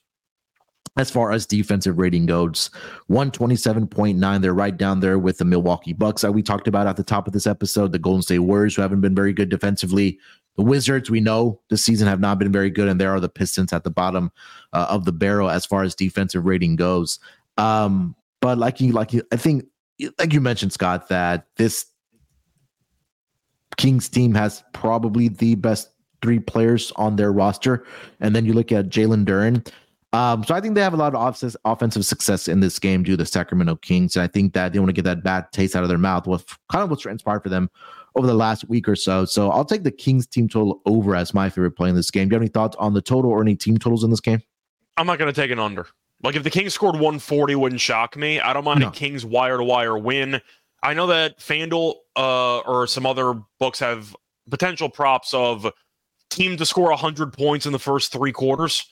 Speaker 1: as far as defensive rating goes 127.9 they're right down there with the milwaukee bucks that we talked about at the top of this episode the golden state warriors who haven't been very good defensively. The wizards we know this season have not been very good and there are the pistons at the bottom uh, of the barrel as far as defensive rating goes. Um, but like you like you i think like you mentioned scott that this kings team has probably the best three players on their roster. And then you look at jalen duren um, so I think they have a lot of offensive success in this game due to the Sacramento Kings. And I think that they want to get that bad taste out of their mouth with kind of what's transpired for them over the last week or so. So I'll take the Kings team total over as my favorite play in this game. Do you have any thoughts on the total or any team totals in this game?
Speaker 2: I'm not going to take an under. Like if the Kings scored 140, wouldn't shock me. I don't mind no. a Kings wire to wire win. I know that FanDuel uh, or some other books have potential props of team to score 100 points in the first three quarters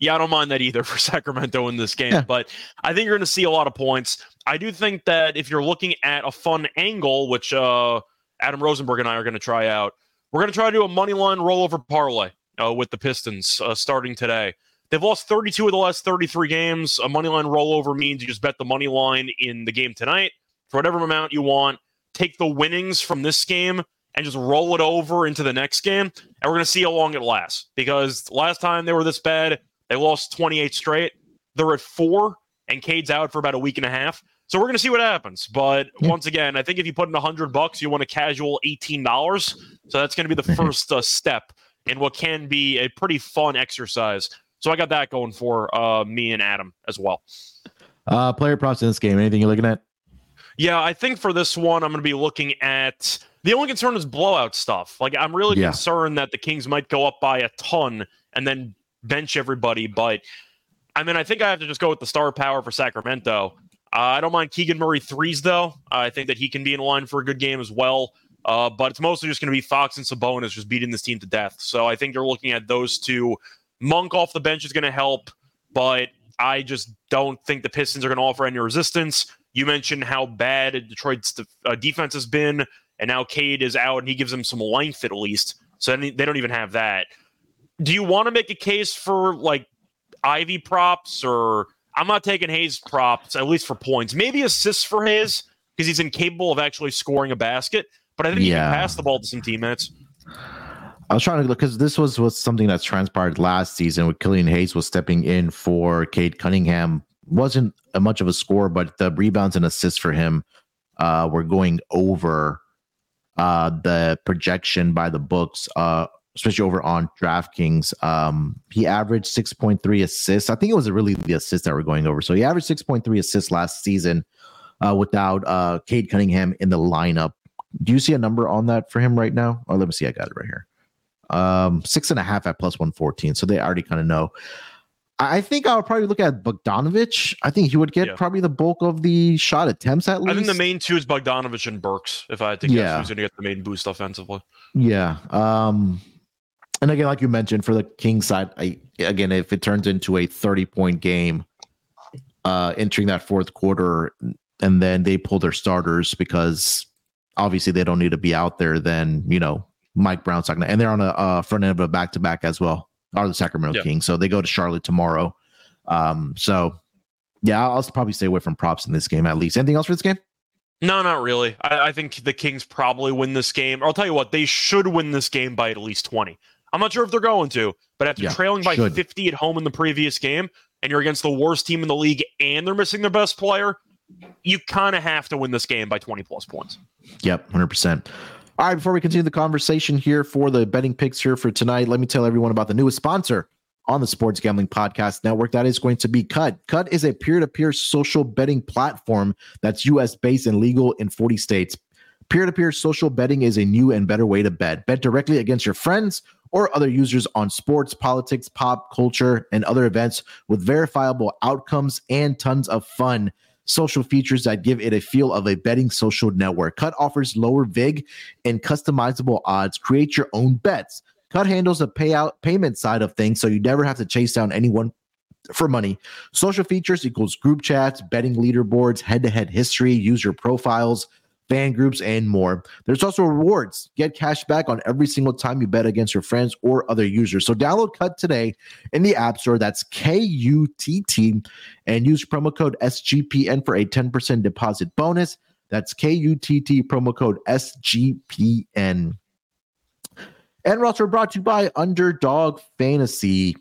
Speaker 2: yeah, I don't mind that either for Sacramento in this game, yeah. but I think you're going to see a lot of points. I do think that if you're looking at a fun angle, which uh, Adam Rosenberg and I are going to try out, we're going to try to do a money line rollover parlay uh, with the Pistons uh, starting today. They've lost 32 of the last 33 games. A money line rollover means you just bet the money line in the game tonight for whatever amount you want. Take the winnings from this game and just roll it over into the next game. And we're going to see how long it lasts because last time they were this bad, they lost 28 straight. They're at four, and Cade's out for about a week and a half. So we're going to see what happens. But yeah. once again, I think if you put in a hundred bucks, you want a casual eighteen dollars. So that's going to be the first uh, step in what can be a pretty fun exercise. So I got that going for uh, me and Adam as well.
Speaker 1: Uh, player props in this game. Anything you're looking at?
Speaker 2: Yeah, I think for this one, I'm going to be looking at. The only concern is blowout stuff. Like I'm really yeah. concerned that the Kings might go up by a ton and then bench everybody. But I mean, I think I have to just go with the star power for Sacramento. Uh, I don't mind Keegan Murray threes though. I think that he can be in line for a good game as well. Uh, but it's mostly just going to be Fox and Sabonis just beating this team to death. So I think you're looking at those two. Monk off the bench is going to help. but I just don't think the Pistons are going to offer any resistance. You mentioned how bad Detroit's uh, defense has been, and now Cade is out, and he gives them some length at least. So they don't even have that. Do you want to make a case for like Ivey props, or I'm not taking Hayes props at least for points, maybe assists for Hayes because he's incapable of actually scoring a basket. But I think yeah. he can pass the ball to some teammates.
Speaker 1: I was trying to look because this was was something that's transpired last season with Killian Hayes was stepping in for Cade Cunningham. wasn't a much of a score, but the rebounds and assists for him uh, were going over uh, the projection by the books, uh, especially over on DraftKings. Um, he averaged six point three assists. I think it was really the assists that we're going over. So he averaged six point three assists last season uh, without uh, Cade Cunningham in the lineup. Do you see a number on that for him right now? Oh, let me see. I got it right here um, six and a half at plus 114. So they already kind of know. I think I would probably look at Bogdanovich. I think he would get yeah. probably the bulk of the shot attempts at least.
Speaker 2: I think the main two is Bogdanovich and Burks, if I had to guess yeah. who's going to get the main boost offensively.
Speaker 1: Yeah. Um, and again, like you mentioned, for the King side, I, again, if it turns into a 30 point game uh, entering that fourth quarter, and then they pull their starters because obviously they don't need to be out there, then, you know, Mike Brown's not and they're on a, a front end of a back to back as well. Are the Sacramento yeah. Kings, so they go to Charlotte tomorrow. Um, so yeah, I'll, I'll probably stay away from props in this game at least. Anything else for this game?
Speaker 2: No, not really. I, I, think the Kings probably win this game. I'll tell you what, they should win this game by at least 20. I'm not sure if they're going to, but after yeah, trailing by should. 50 at home in the previous game, and you're against the worst team in the league and they're missing their best player, you kind of have to win this game by 20 plus points.
Speaker 1: Yep, 100%. All right, before we continue the conversation here for the betting picks here for tonight, let me tell everyone about the newest sponsor on the Sports Gambling Podcast Network. That is going to be Kutt. Kutt is a peer to peer social betting platform that's US based and legal in 40 states. Peer to peer social betting is a new and better way to bet. Bet directly against your friends or other users on sports, politics, pop culture, and other events with verifiable outcomes and tons of fun social features that give it a feel of a betting social network. Kutt offers lower VIG and customizable odds. Create your own bets. Kutt handles the payout payment side of things, so you never have to chase down anyone for money. Social features equals group chats, betting leaderboards, head to head history, user profiles, fan groups, and more. There's also rewards. Get cash back on every single time you bet against your friends or other users. So download Kutt today in the App Store. That's K U T T and use promo code SGPN for a 10% deposit bonus. That's K U T T promo code SGPN. And we're also brought to you by Underdog Fantasy.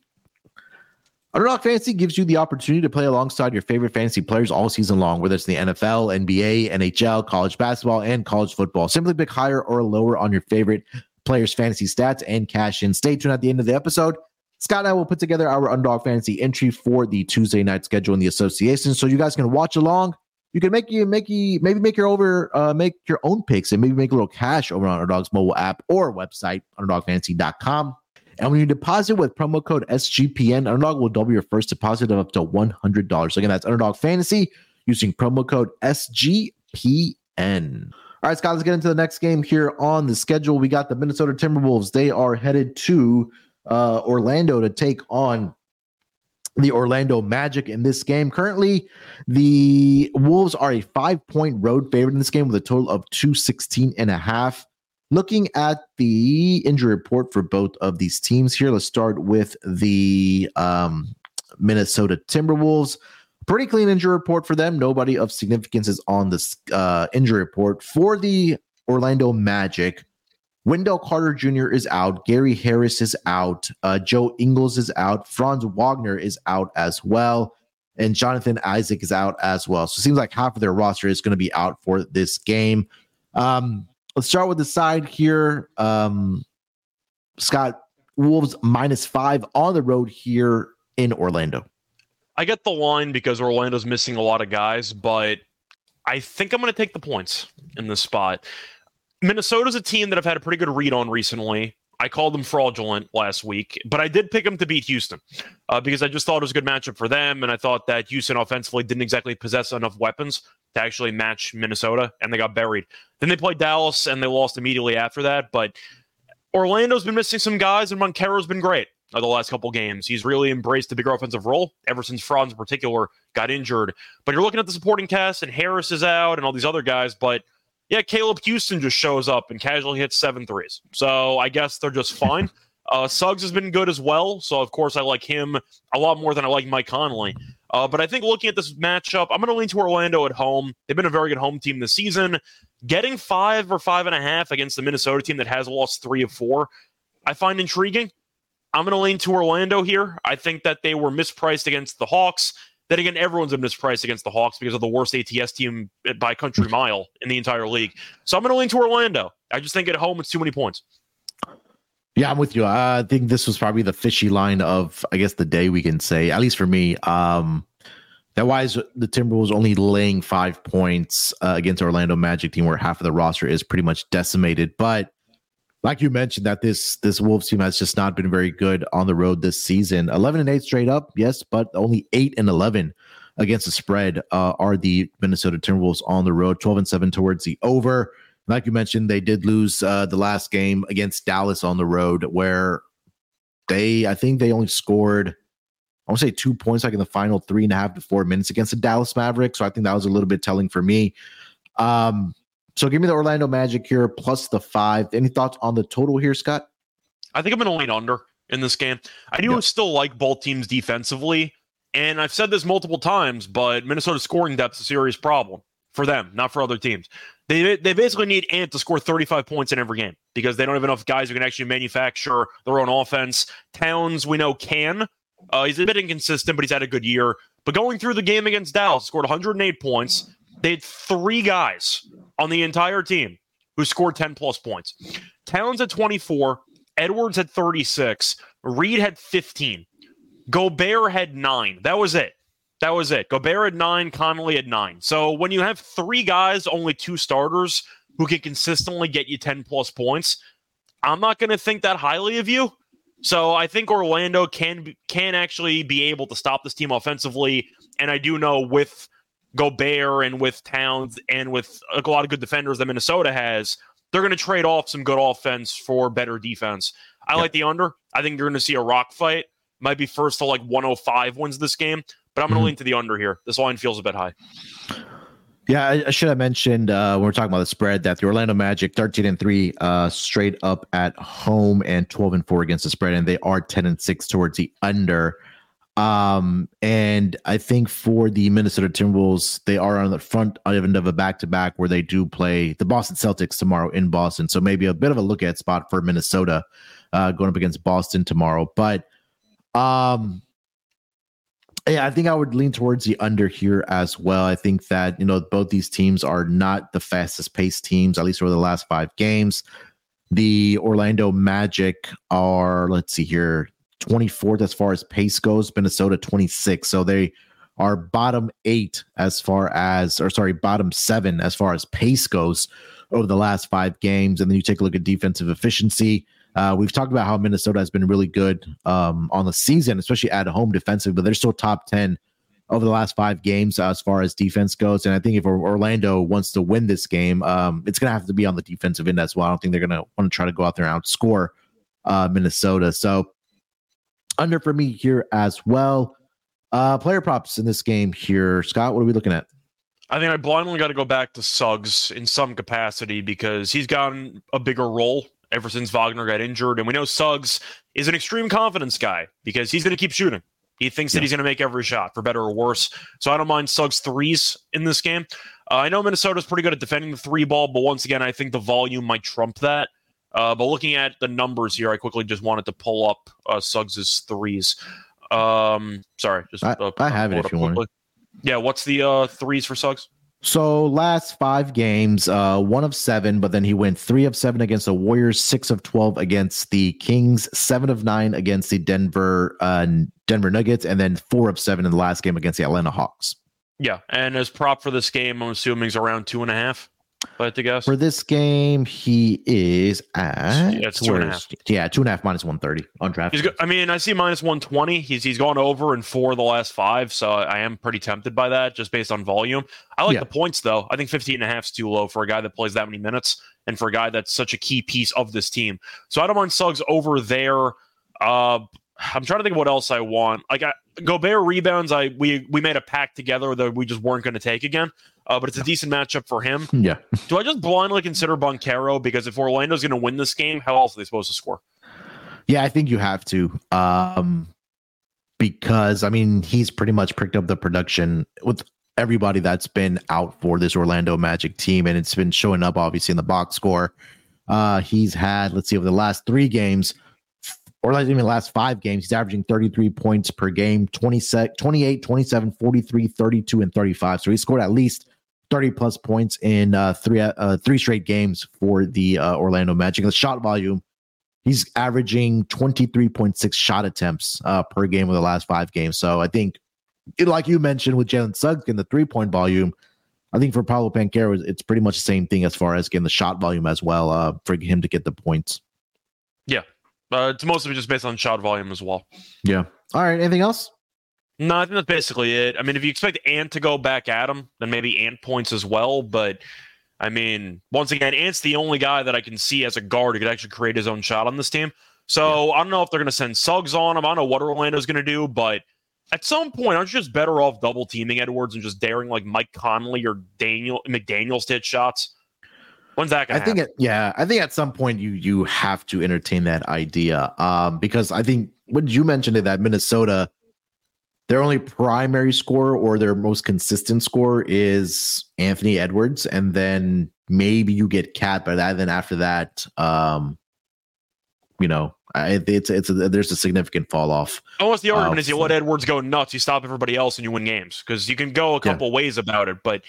Speaker 1: Underdog Fantasy gives you the opportunity to play alongside your favorite fantasy players all season long, whether it's the NFL, NBA, NHL, college basketball, and college football. Simply pick higher or lower on your favorite players' fantasy stats and cash in. Stay tuned at the end of the episode. Scott and I will put together our Underdog Fantasy entry for the Tuesday night schedule in the association, so you guys can watch along. You can make you make you maybe make your over uh, make your own picks and maybe make a little cash over on Underdog's mobile app or website underdogfantasy.com. And when you deposit with promo code SGPN, Underdog will double your first deposit of up to $100. So again, that's Underdog Fantasy using promo code SGPN. All right, Scott, let's get into the next game here on the schedule. We got the Minnesota Timberwolves. They are headed to uh, Orlando to take on the Orlando Magic in this game. Currently, the Wolves are a five point road favorite in this game with a total of 216 and a half. Looking at the injury report for both of these teams here, let's start with the um, Minnesota Timberwolves. Pretty clean injury report for them. Nobody of significance is on this uh, injury report. For the Orlando Magic, Wendell Carter Jr. is out. Gary Harris is out. Uh, Joe Ingles is out. Franz Wagner is out as well. And Jonathan Isaac is out as well. So it seems like half of their roster is going to be out for this game. Um, Let's start with the side here. Um, Scott, Wolves minus five on the road here in Orlando.
Speaker 2: I get the line because Orlando's missing a lot of guys, but I think I'm going to take the points in this spot. Minnesota's a team that I've had a pretty good read on recently. I called them fraudulent last week, but I did pick them to beat Houston uh, because I just thought it was a good matchup for them. And I thought that Houston offensively didn't exactly possess enough weapons to actually match Minnesota, and they got buried. Then they played Dallas, and they lost immediately after that. But Orlando's been missing some guys, and Banchero's been great. of the last couple games. He's really embraced the bigger offensive role ever since Franz in particular got injured. But you're looking at the supporting cast, and Harris is out, and all these other guys. But yeah, Caleb Houstan just shows up and casually hits seven threes. So I guess they're just fine. Uh, Suggs has been good as well. So, of course, I like him a lot more than I like Mike Conley. Uh, but I think looking at this matchup, I'm going to lean to Orlando at home. They've been a very good home team this season. Getting five or five and a half against the Minnesota team that has lost three of four, I find intriguing. I'm going to lean to Orlando here. I think that they were mispriced against the Hawks. Then again, everyone's been mispriced against the Hawks because of the worst ATS team by country mile in the entire league. So I'm going to lean to Orlando. I just think at home it's too many points.
Speaker 1: Yeah, I'm with you. I think this was probably the fishy line of, I guess, the day we can say, at least for me. Um, that why is the Timberwolves only laying five points uh, against Orlando Magic team, where half of the roster is pretty much decimated. But like you mentioned, that this this Wolves team has just not been very good on the road this season. Eleven and eight straight up, yes, but only eight and eleven against the spread uh, are the Minnesota Timberwolves on the road. Twelve and seven towards the over like you mentioned, they did lose uh, the last game against Dallas on the road, where they, I think they only scored, I want to say two points like in the final three and a half to four minutes against the Dallas Mavericks. So I think that was a little bit telling for me. Um, so give me the Orlando Magic here plus the five. Any thoughts on the total here, Scott?
Speaker 2: I think I'm going to lean under in this game. I do yep. still like both teams defensively. And I've said this multiple times, but Minnesota scoring depth is a serious problem for them, not for other teams. They, they basically need Ant to score 35 points in every game because they don't have enough guys who can actually manufacture their own offense. Towns, we know, can. Uh, he's a bit inconsistent, but he's had a good year. But going through the game against Dallas, scored 108 points. They had three guys on the entire team who scored 10 plus points. Towns had 24, Edwards had 36, Reid had 15, Gobert had nine. That was it. That was it. Gobert at nine, Conley at nine. So when you have three guys, only two starters who can consistently get you 10 plus points, I'm not going to think that highly of you. So I think Orlando can can actually be able to stop this team offensively. And I do know with Gobert and with Towns and with a lot of good defenders that Minnesota has, they're going to trade off some good offense for better defense. I yep. like the under. I think you're going to see a rock fight. Might be first to like 105 wins this game. But I'm going to mm-hmm. lean to the under here. This line feels a bit high.
Speaker 1: Yeah, I, I should have mentioned uh, when we're talking about the spread that the Orlando Magic 13 and 3 uh, straight up at home and 12 and 4 against the spread, and they are 10 and 6 towards the under. Um, and I think for the Minnesota Timberwolves, they are on the front end of a back to back where they do play the Boston Celtics tomorrow in Boston. So maybe a bit of a look at spot for Minnesota uh, going up against Boston tomorrow. But um, yeah, I think I would lean towards the under here as well. I think that, you know, both these teams are not the fastest paced teams, at least over the last five games. The Orlando Magic are, let's see here, 24th as far as pace goes, Minnesota 26. So they are bottom eight as far as, or sorry, bottom seven as far as pace goes over the last five games. And then you take a look at defensive efficiency. Uh, we've talked about how Minnesota has been really good um, on the season, especially at home defensive, but they're still top 10 over the last five games as far as defense goes. And I think if Orlando wants to win this game, um, it's going to have to be on the defensive end as well. I don't think they're going to want to try to go out there and outscore uh, Minnesota. So under for me here as well. Uh, player props in this game here. Scott, what are we looking at?
Speaker 2: I think I blindly got to go back to Suggs in some capacity because he's gotten a bigger role ever since Wagner got injured. And we know Suggs is an extreme confidence guy because he's going to keep shooting. He thinks yeah. that he's going to make every shot for better or worse. So I don't mind Suggs threes in this game. Uh, I know Minnesota's pretty good at defending the three ball, but once again, I think the volume might trump that. Uh, but looking at the numbers here, I quickly just wanted to pull up uh, Suggs's threes. Um, sorry, just
Speaker 1: I, uh, I have it if you quickly. want.
Speaker 2: Yeah, what's the uh, threes for Suggs?
Speaker 1: So last five games, uh, one of seven, but then he went three of seven against the Warriors, six of twelve against the Kings, seven of nine against the Denver uh, Denver Nuggets, and then four of seven in the last game against the Atlanta Hawks.
Speaker 2: Yeah, and as prop for this game, I'm assuming is around two and a half. I had to guess.
Speaker 1: For this game, he is at
Speaker 2: yeah, two and a half.
Speaker 1: Yeah, two and a half minus one thirty on draft.
Speaker 2: He's, I mean, I see minus one twenty. He's he's gone over in four of the last five, so I am pretty tempted by that just based on volume. I like yeah. the points though. I think 15 and a half is too low for a guy that plays that many minutes and for a guy that's such a key piece of this team. So I don't mind Suggs over there. Uh, I'm trying to think of what else I want. Like I, Gobert rebounds, I we we made a pact together that we just weren't going to take again. Uh, but it's a decent matchup for him.
Speaker 1: Yeah.
Speaker 2: Do I just blindly consider Banchero because if Orlando's going to win this game, how else are they supposed to score?
Speaker 1: Yeah, I think you have to. Um, because I mean, he's pretty much picked up the production with everybody that's been out for this Orlando Magic team, and it's been showing up obviously in the box score. Uh, he's had, let's see, over the last three games, or like even last five games, he's averaging 33 points per game, 20 sec, 28, 27, 43, 32, and 35. So he scored at least 30 plus points in uh, three uh, three straight games for the uh, Orlando Magic. The shot volume, he's averaging 23.6 shot attempts uh, per game over the last five games. So I think, like you mentioned with Jalen Suggs in the three point volume, I think for Paolo Banchero, it's pretty much the same thing as far as getting the shot volume as well uh, for him to get the points.
Speaker 2: Uh, it's mostly just based on shot volume as well.
Speaker 1: Yeah. All right. Anything else?
Speaker 2: No, I think that's basically it. I mean, if you expect Ant to go back at him, then maybe Ant points as well. But I mean, once again, Ant's the only guy that I can see as a guard who could actually create his own shot on this team. So yeah. I don't know if they're going to send Suggs on him. I don't know what Orlando's going to do, but at some point, aren't you just better off double teaming Edwards and just daring like Mike Conley or Daniel McDaniels to hit shots? When's that going
Speaker 1: I think, it, yeah, I think at some point you you have to entertain that idea, um, because I think what you mentioned it that Minnesota their only primary score or their most consistent score is Anthony Edwards, and then maybe you get Cat, but then after that, um, you know, it's it's a, there's a significant fall off.
Speaker 2: Almost the argument uh, is you let Edwards go nuts, you stop everybody else, and you win games because you can go a couple yeah. ways about it. But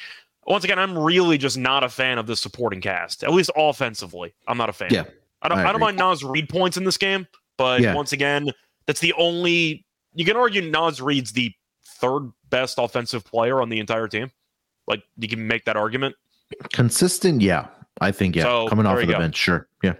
Speaker 2: once again, I'm really just not a fan of the supporting cast, at least offensively. I'm not a fan.
Speaker 1: Yeah,
Speaker 2: I don't. I, I don't mind Naz Reid points in this game, but yeah. once again, that's the only you can argue Naz Reid's the third best offensive player on the entire team. Like you can make that argument.
Speaker 1: Consistent, yeah. I think yeah. So, Coming off of the go. bench, sure. Yeah.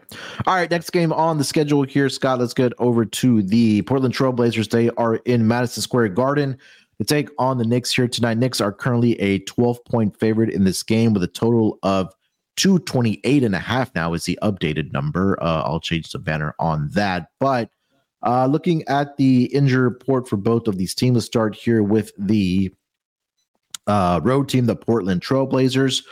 Speaker 1: All right, next game on the schedule here, Scott. Let's get over to the Portland Trailblazers. They are in Madison Square Garden to take on the Knicks here tonight. Knicks are currently a 12 point favorite in this game with a total of 228 and a half now is the updated number. Uh, I'll change the banner on that. But uh, looking at the injury report for both of these teams, let's start here with the uh, road team, the Portland Trailblazers.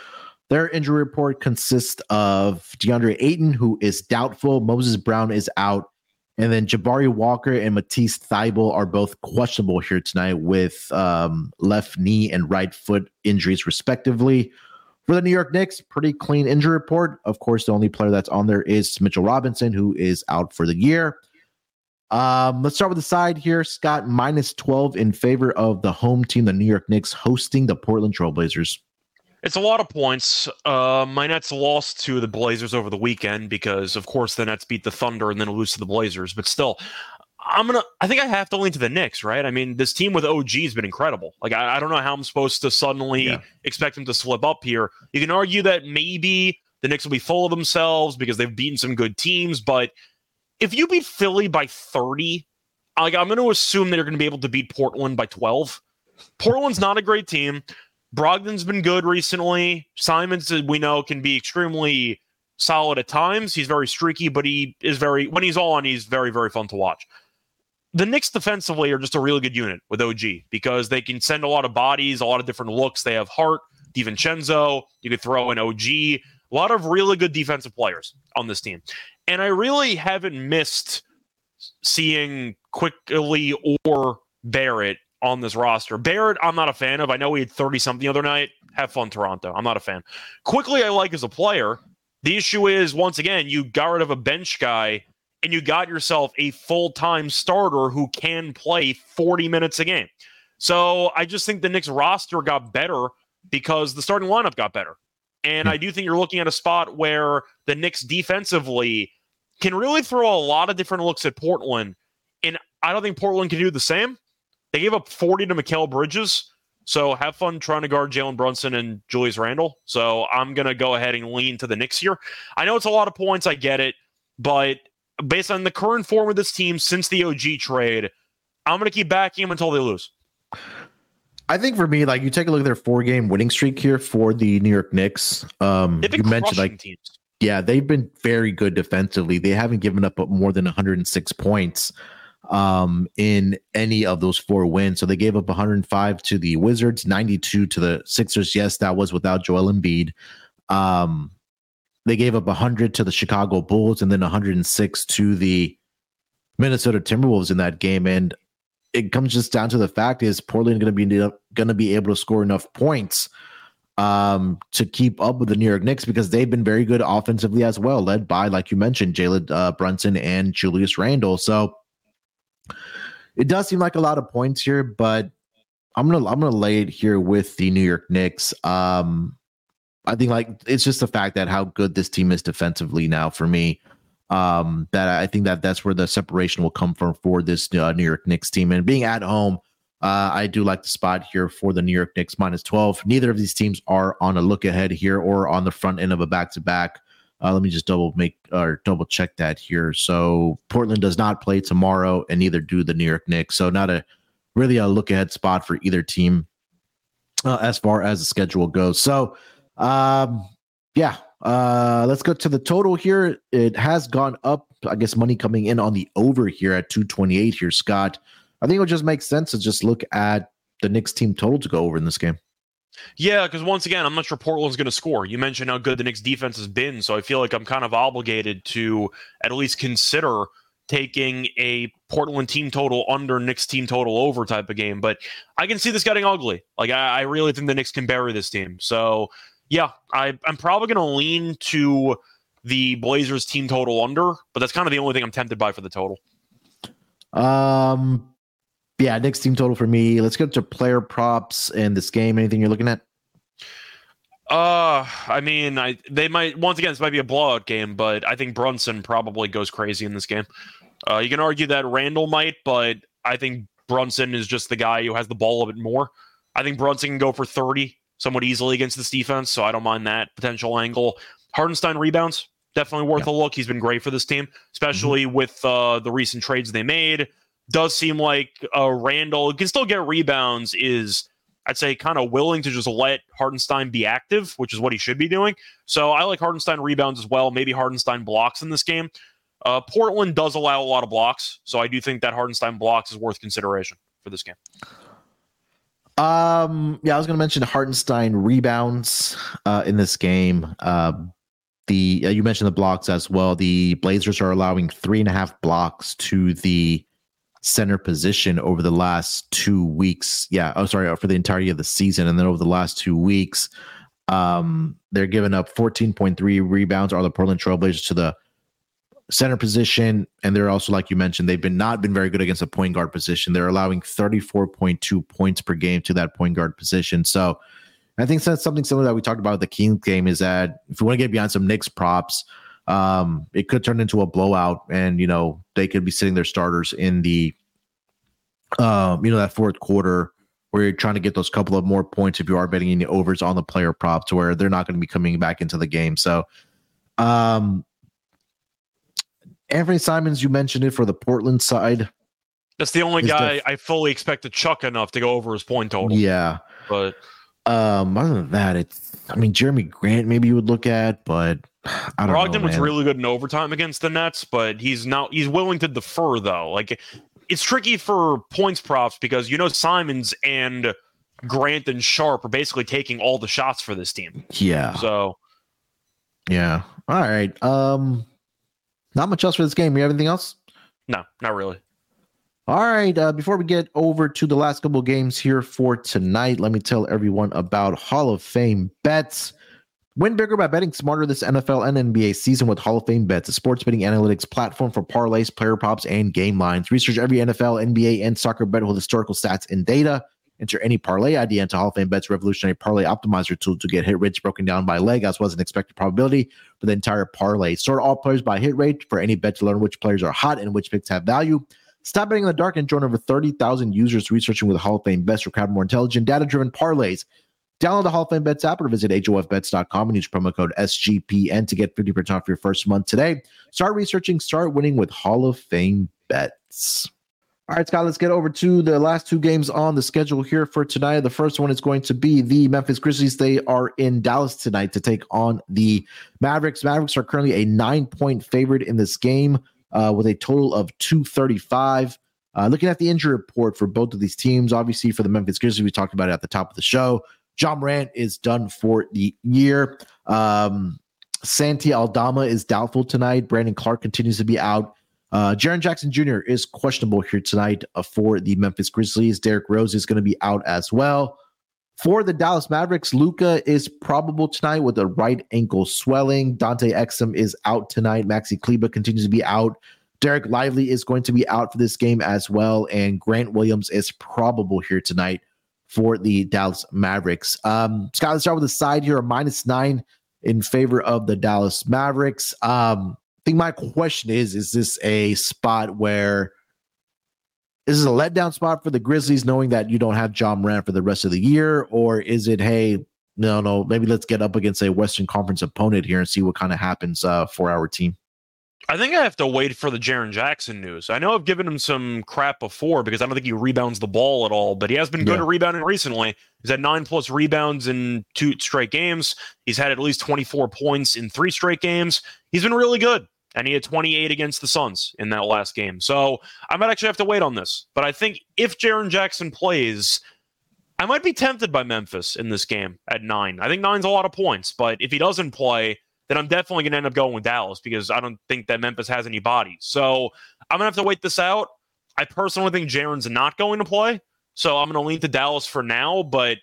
Speaker 1: Their injury report consists of DeAndre Ayton, who is doubtful. Moses Brown is out. And then Jabari Walker and Matisse Thybulle are both questionable here tonight with um, left knee and right foot injuries, respectively. For the New York Knicks, pretty clean injury report. Of course, the only player that's on there is Mitchell Robinson, who is out for the year. Um, let's start with the side here. Scott minus 12 in favor of the home team, the New York Knicks, hosting the Portland Trailblazers.
Speaker 2: It's a lot of points. Uh, my Nets lost to the Blazers over the weekend because, of course, the Nets beat the Thunder and then lose to the Blazers. But still, I'm gonna. I think I have to lean to the Knicks, right? I mean, this team with OG has been incredible. Like, I, I don't know how I'm supposed to suddenly yeah. expect them to slip up here. You can argue that maybe the Knicks will be full of themselves because they've beaten some good teams, but if you beat Philly by 30, like I'm going to assume they're going to be able to beat Portland by 12. Portland's not a great team. Brogdon's been good recently. Simons, uh, we know, can be extremely solid at times. He's very streaky, but he is very, when he's on, he's very, very fun to watch. The Knicks defensively are just a really good unit with OG because they can send a lot of bodies, a lot of different looks. They have Hart, DiVincenzo. You could throw in OG. A lot of really good defensive players on this team. And I really haven't missed seeing Quickley or Barrett on this roster. Barrett, I'm not a fan of. I know he had 30 something the other night. Have fun, Toronto. I'm not a fan. Quickley, I like as a player. The issue is, once again, you got rid of a bench guy and you got yourself a full time starter who can play 40 minutes a game. So I just think the Knicks roster got better because the starting lineup got better. And hmm. I do think you're looking at a spot where the Knicks defensively can really throw a lot of different looks at Portland. And I don't think Portland can do the same. They gave up 40 to Mikal Bridges. So have fun trying to guard Jalen Brunson and Julius Randle. So I'm going to go ahead and lean to the Knicks here. I know it's a lot of points. I get it. But based on the current form of this team since the OG trade, I'm going to keep backing them until they lose.
Speaker 1: I think for me, like you take a look at their four game winning streak here for the New York Knicks. Um, you mentioned like teams. Yeah, they've been very good defensively. They haven't given up more than 106 points. Um, in any of those four wins. So they gave up 105 to the Wizards, 92 to the Sixers. Yes, that was without Joel Embiid. Um, they gave up 100 to the Chicago Bulls and then 106 to the Minnesota Timberwolves in that game. And it comes just down to the fact is Portland going to be going to be able to score enough points um, to keep up with the New York Knicks because they've been very good offensively as well, led by like you mentioned Jalen uh, Brunson and Julius Randle. So it does seem like a lot of points here, but I'm gonna I'm gonna lay it here with the New York Knicks. Um, I think like it's just the fact that how good this team is defensively now for me. Um, that I think that that's where the separation will come from for this uh, New York Knicks team and being at home. Uh, I do like the spot here for the New York Knicks minus 12. Neither of these teams are on a look ahead here or on the front end of a back to back. Let me just double make or double check that here. So Portland does not play tomorrow, and neither do the New York Knicks. So not a really a look ahead spot for either team uh, as far as the schedule goes. So um, yeah, uh, let's go to the total here. It has gone up. I guess money coming in on the over here at 228 here, Scott. I think it would just make sense to just look at the Knicks team total to go over in this game.
Speaker 2: Yeah, because once again, I'm not sure Portland's going to score. You mentioned how good the Knicks defense has been, so I feel like I'm kind of obligated to at least consider taking a Portland team total under Knicks team total over type of game. But I can see this getting ugly. Like I, I really think the Knicks can bury this team. So yeah, I, I'm probably going to lean to the Blazers team total under, but that's kind of the only thing I'm tempted by for the total.
Speaker 1: Um, yeah, next team total for me. Let's get to player props in this game. Anything you're looking at?
Speaker 2: Uh, I mean, I they might once again this might be a blowout game, but I think Brunson probably goes crazy in this game. Uh, you can argue that Randle might, but I think Brunson is just the guy who has the ball a bit more. I think Brunson can go for 30 somewhat easily against this defense, so I don't mind that potential angle. Hartenstein rebounds, definitely worth yeah. a look. He's been great for this team, especially mm-hmm. with uh, the recent trades they made. Does seem like uh, Randle can still get rebounds, is I'd say kind of willing to just let Hartenstein be active, which is what he should be doing. So I like Hartenstein rebounds as well. Maybe Hartenstein blocks in this game. Uh, Portland does allow a lot of blocks, so I do think that Hartenstein blocks is worth consideration for this game.
Speaker 1: Um, yeah, I was going to mention Hartenstein rebounds uh, in this game. Uh, the uh, you mentioned the blocks as well. The Blazers are allowing three and a half blocks to the center position over the last two weeks. Yeah, oh sorry, for the entirety of the season, and then over the last two weeks, um, they're giving up 14.3 rebounds. Are the Portland Trailblazers to the center position, and they're also, like you mentioned, they've been not been very good against the point guard position. They're allowing 34.2 points per game to that point guard position. So I think that's something similar that we talked about the Kings game is that if you want to get beyond some Knicks props, um, it could turn into a blowout, and you know they could be sitting their starters in the, um, you know that fourth quarter where you're trying to get those couple of more points if you are betting any overs on the player props, where they're not going to be coming back into the game. So, um, Anthony Simons, you mentioned it for the Portland side.
Speaker 2: That's the only guy def- I fully expect to chuck enough to go over his point total.
Speaker 1: Yeah,
Speaker 2: but
Speaker 1: um, other than that, it's. I mean, Jerami Grant maybe you would look at, but I don't Brogdon know.
Speaker 2: was really good in overtime against the Nets, but he's now he's willing to defer though. Like it's tricky for points props because you know Simons and Grant and Sharpe are basically taking all the shots for this team.
Speaker 1: Yeah.
Speaker 2: So.
Speaker 1: Yeah. All right. Um. Not much else for this game. You have anything else?
Speaker 2: No, not really.
Speaker 1: All right. Uh, before we get over to the last couple games here for tonight, let me tell everyone about Hall of Fame bets. Win bigger by betting smarter this NFL and NBA season with Hall of Fame bets, a sports betting analytics platform for parlays, player props, and game lines. Research every NFL, NBA, and soccer bet with historical stats and data. Enter any parlay idea into Hall of Fame Bet's revolutionary parlay optimizer tool to get hit rates broken down by leg as well as an expected probability for the entire parlay. Sort all players by hit rate for any bet to learn which players are hot and which picks have value. Stop betting in the dark and join over 30,000 users researching with Hall of Fame Bets to crowd more intelligent, data driven parlays. Download the Hall of Fame Bets app or visit HOFBets.com and use promo code SGPN to get 50% off your first month today. Start researching, start winning with Hall of Fame Bets. All right, Scott, let's get over to the last two games on the schedule here for tonight. The first one is going to be the Memphis Grizzlies. They are in Dallas tonight to take on the Mavericks. Mavericks are currently a nine point favorite in this game uh, with a total of 235. Uh, looking at the injury report for both of these teams, obviously for the Memphis Grizzlies, we talked about it at the top of the show. Ja Morant is done for the year. Um, Santi Aldama is doubtful tonight. Brandon Clarke continues to be out. Uh, Jaren Jackson Jr. is questionable here tonight uh, for the Memphis Grizzlies. Derrick Rose is going to be out as well. For the Dallas Mavericks, Luka is probable tonight with a right ankle swelling. Dante Exum is out tonight. Maxi Kleber continues to be out. Dereck Lively is going to be out for this game as well. And Grant Williams is probable here tonight for the Dallas Mavericks. Um, Scott, let's start with the side here, a minus nine in favor of the Dallas Mavericks. Um, I think my question is: Is this a spot where is this a letdown spot for the Grizzlies, knowing that you don't have Ja Morant for the rest of the year, or is it, hey, no, no, maybe let's get up against a Western Conference opponent here and see what kind of happens uh, for our team?
Speaker 2: I think I have to wait for the Jaren Jackson news. I know I've given him some crap before because I don't think he rebounds the ball at all, but he has been good yeah. at rebounding recently. He's had nine plus rebounds in two straight games. He's had at least 24 points in three straight games. He's been really good. And he had 28 against the Suns in that last game. So I might actually have to wait on this. But I think if Jaren Jackson plays, I might be tempted by Memphis in this game at nine. I think nine's a lot of points, but if he doesn't play, then I'm definitely going to end up going with Dallas because I don't think that Memphis has any bodies. So I'm going to have to wait this out. I personally think Jaren's not going to play. So I'm going to lean to Dallas for now. But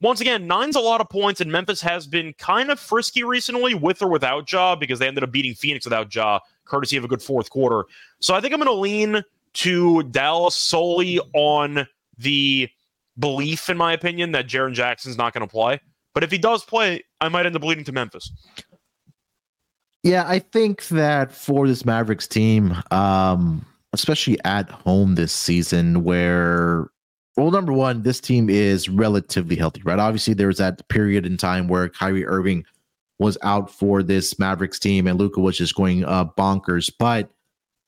Speaker 2: once again, nine's a lot of points, and Memphis has been kind of frisky recently with or without Ja because they ended up beating Phoenix without Ja, courtesy of a good fourth quarter. So I think I'm going to lean to Dallas solely on the belief, in my opinion, that Jaren Jackson's not going to play. But if he does play, I might end up leading to Memphis.
Speaker 1: Yeah, I think that for this Mavericks team, um, especially at home this season, where well, number one, this team is relatively healthy, right? Obviously, there was that period in time where Kyrie Irving was out for this Mavericks team and Luka was just going uh, bonkers. But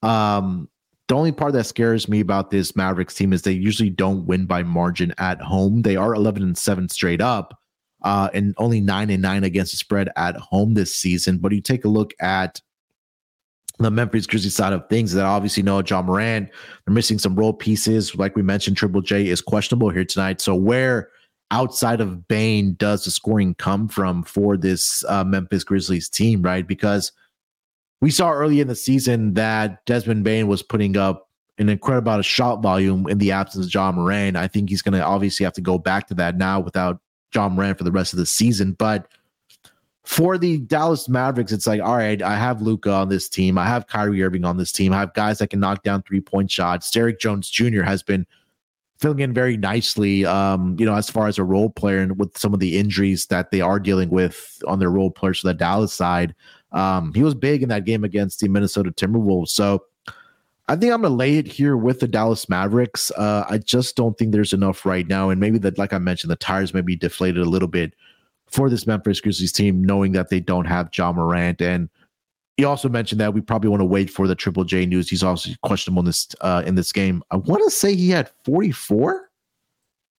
Speaker 1: um, the only part that scares me about this Mavericks team is they usually don't win by margin at home. They are 11 and 7 straight up uh, and only nine and nine against the spread at home this season. But you take a look at the Memphis Grizzlies side of things that obviously know Ja Morant. They're missing some role pieces. Like we mentioned, Triple J is questionable here tonight. So where outside of Bane does the scoring come from for this uh, Memphis Grizzlies team, right? Because we saw early in the season that Desmond Bane was putting up an incredible amount of shot volume in the absence of Ja Morant. I think he's going to obviously have to go back to that now without Ja Morant for the rest of the season. But for the Dallas Mavericks, it's like, all right, I have Luka on this team. I have Kyrie Irving on this team. I have guys that can knock down three point shots. Derrick Jones Jr. has been filling in very nicely, um, you know, as far as a role player and with some of the injuries that they are dealing with on their role players for the Dallas side. Um, he was big in that game against the Minnesota Timberwolves. So I think I'm going to lay it here with the Dallas Mavericks. Uh, I just don't think there's enough right now. And maybe that, like I mentioned, the tires may be deflated a little bit for this Memphis Grizzlies team, knowing that they don't have Ja Morant. And he also mentioned that we probably want to wait for the Triple J news. He's also questionable in this uh, in this game. I want to say he had 44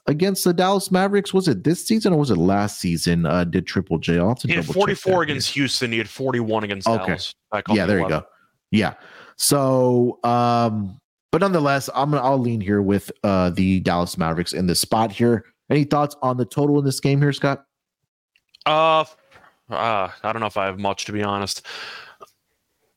Speaker 1: against the Dallas Mavericks. Was it this season or was it last season? Uh, did Triple J?
Speaker 2: I'll he had 44 against Houston. He had 41 against okay. Dallas.
Speaker 1: Yeah, there 11. you go. Yeah. So, um, but nonetheless, I'm gonna I'll lean here with uh the Dallas Mavericks in this spot here. Any thoughts on the total in this game here, Scott?
Speaker 2: Uh, uh I don't know if I have much to be honest.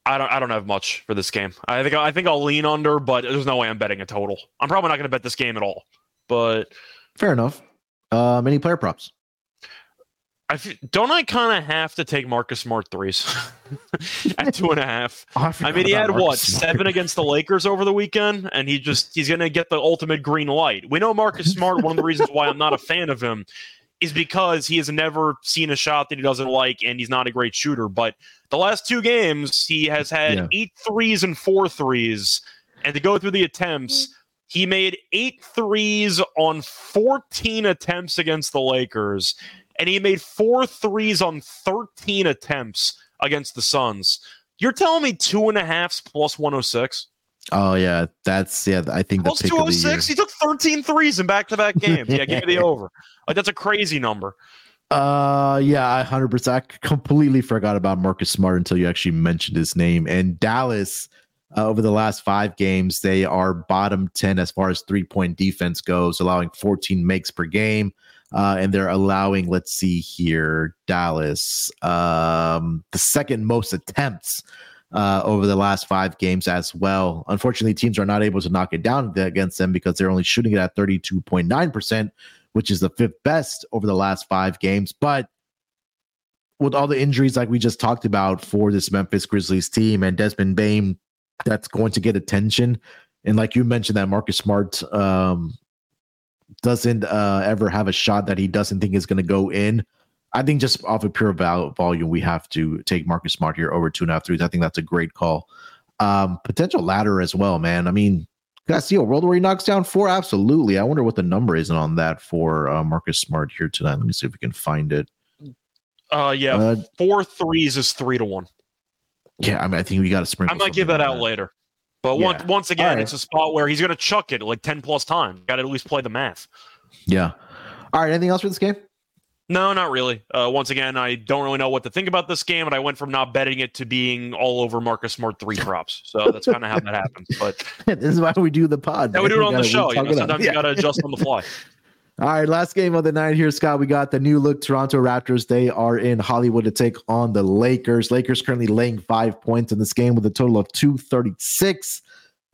Speaker 2: I don't I don't have much for this game. I think I think I'll lean under, but there's no way I'm betting a total. I'm probably not going to bet this game at all. But
Speaker 1: fair enough. Um, any player props?
Speaker 2: I don't I kind of have to take Marcus Smart threes at two and a half. I, I, mean, he had Marcus what Smart. seven against the Lakers over the weekend, and he just he's gonna get the ultimate green light. We know Marcus Smart. one of the reasons why I'm not a fan of him is because he has never seen a shot that he doesn't like, and he's not a great shooter. But the last two games, he has had yeah. eight threes and four threes, and to go through the attempts. He made eight threes on 14 attempts against the Lakers and he made four threes on 13 attempts against the Suns. You're telling me two and a halfs plus 106?
Speaker 1: Oh yeah, that's yeah. I think
Speaker 2: plus 206. He took 13 threes in back-to-back games. yeah, give me the over. Like that's a crazy number.
Speaker 1: Uh, yeah, I hundred percent. I completely forgot about Marcus Smart until you actually mentioned his name. And Dallas Uh, over the last five games, they are bottom 10 as far as three point defense goes, allowing 14 makes per game. Uh, and they're allowing, let's see here, Dallas, um, the second most attempts uh, over the last five games as well. Unfortunately, teams are not able to knock it down against them because they're only shooting it at 32.9%, which is the fifth best over the last five games. But with all the injuries like we just talked about for this Memphis Grizzlies team and Desmond Bane, that's going to get attention. And like you mentioned, that Marcus Smart um, doesn't uh, ever have a shot that he doesn't think is going to go in. I think just off of pure val- volume, we have to take Marcus Smart here over two and a half threes. I think that's a great call. Um, potential ladder as well, man. I mean, guys, see a world where he knocks down four? Absolutely. I wonder what the number is on that for uh, Marcus Smart here tonight. Let me see if we can find it.
Speaker 2: Uh, yeah, uh, four threes is three to one.
Speaker 1: Yeah, I mean, I think we got to sprinkle.
Speaker 2: I might give that out that. later. But yeah. once once again, right. it's a spot where he's going to chuck it like ten plus times. Got to at least play the math.
Speaker 1: Yeah. All right. Anything else for this game?
Speaker 2: No, not really. Uh, once again, I don't really know what to think about this game, and I went from not betting it to being all over Marcus Smart three props. So that's kind of how that happens. But
Speaker 1: this is why we do the pod.
Speaker 2: Yeah, we do it on the show. You know, sometimes yeah. you got to adjust on the fly.
Speaker 1: All right, last game of the night here, Scott. We got the new look Toronto Raptors. They are in Hollywood to take on the Lakers. Lakers currently laying five points in this game with a total of 236.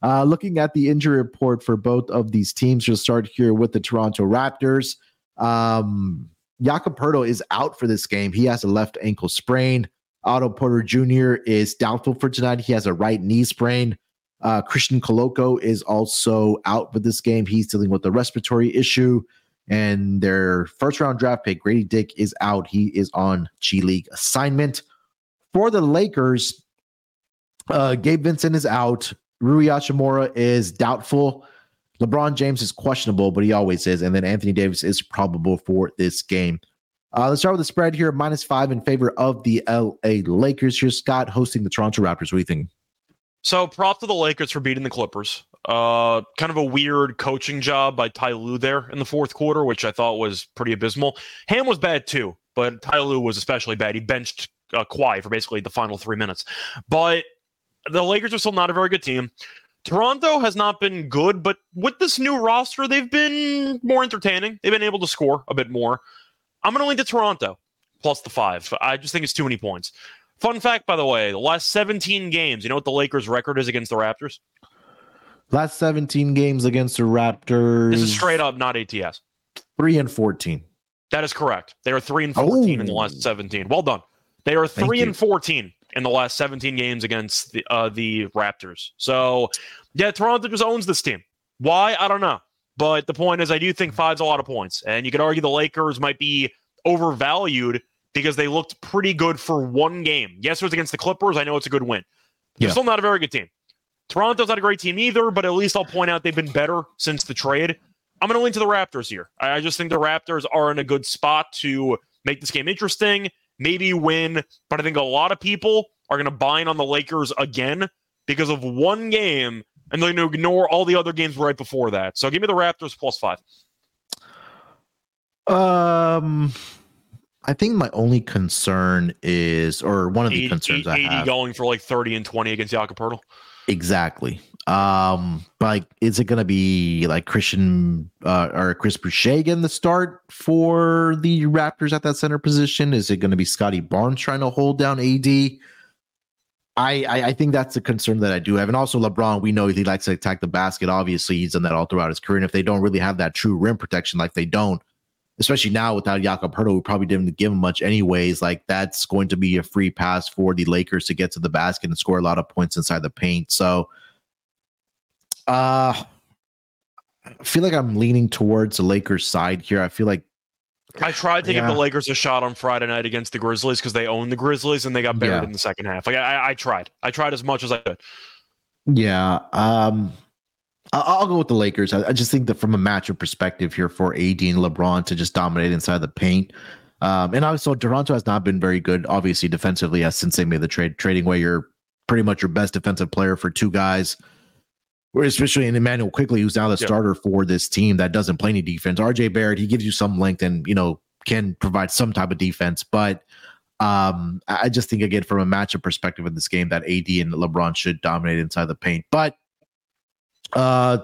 Speaker 1: Uh, looking at the injury report for both of these teams, we'll start here with the Toronto Raptors. Um, Jakob Poeltl is out for this game. He has a left ankle sprain. Otto Porter Jr. is doubtful for tonight. He has a right knee sprain. Uh, Christian Koloko is also out for this game. He's dealing with a respiratory issue. And their first round draft pick, Gradey Dick, is out. He is on G League assignment. For the Lakers, uh, Gabe Vincent is out. Rui Hachimura is doubtful. LeBron James is questionable, but he always is. And then Anthony Davis is probable for this game. Uh, let's start with the spread here, minus five in favor of the LA Lakers. Here's Scott hosting the Toronto Raptors. What do you think?
Speaker 2: So, prop to the Lakers for beating the Clippers. Uh, kind of a weird coaching job by Ty Lue there in the fourth quarter, which I thought was pretty abysmal. Ham was bad too, but Ty Lue was especially bad. He benched uh, Kawhi for basically the final three minutes. But the Lakers are still not a very good team. Toronto has not been good, but with this new roster, they've been more entertaining. They've been able to score a bit more. I'm going to lean to Toronto plus the five. I just think it's too many points. Fun fact, by the way, the last 17 games, you know what the Lakers' record is against the Raptors?
Speaker 1: Last 17 games against the Raptors.
Speaker 2: This is straight up, not ATS.
Speaker 1: Three and 14.
Speaker 2: That is correct. They are three and 14 oh. in the last 17. Well done. They are three and 14 in the last 17 games against the uh, the Raptors. So, yeah, Toronto just owns this team. Why? I don't know. But the point is, I do think five's a lot of points. And you could argue the Lakers might be overvalued because they looked pretty good for one game. Yes, it was against the Clippers. I know it's a good win. They're yeah. still not a very good team. Toronto's not a great team either, but at least I'll point out they've been better since the trade. I'm going to lean to the Raptors here. I just think the Raptors are in a good spot to make this game interesting, maybe win. But I think a lot of people are going to buy in on the Lakers again because of one game, and they're going to ignore all the other games right before that. So give me the Raptors plus five.
Speaker 1: Um, I think my only concern is, or one of the AD, concerns AD I have,
Speaker 2: going for like 30 and 20 against Poeltl.
Speaker 1: Exactly. Um, but like, is it going to be like Christian uh, or Chris Boucher getting the start for the Raptors at that center position? Is it going to be Scottie Barnes trying to hold down AD? I, I, I think that's a concern that I do have, and also LeBron. We know he likes to attack the basket. Obviously, he's done that all throughout his career. And if they don't really have that true rim protection, like they don't, especially now without Jakob Poeltl, we probably didn't give him much anyways. Like that's going to be a free pass for the Lakers to get to the basket and score a lot of points inside the paint. So, uh, I feel like I'm leaning towards the Lakers side here. I feel like
Speaker 2: I tried to yeah. give the Lakers a shot on Friday night against the Grizzlies because they own the Grizzlies and they got buried yeah. in the second half. Like I, I tried, I tried as much as I could.
Speaker 1: Yeah. Um, I'll go with the Lakers. I just think that from a matchup perspective here for AD and LeBron to just dominate inside the paint. Um, and also Toronto has not been very good, obviously defensively, as since they made the trade, trading away your pretty much your best defensive player for two guys. Especially in Immanuel Quickley, who's now the starter for this team that doesn't play any defense. RJ Barrett, he gives you some length and you know can provide some type of defense, but Um, I just think again from a matchup perspective in this game that AD and LeBron should dominate inside the paint. But uh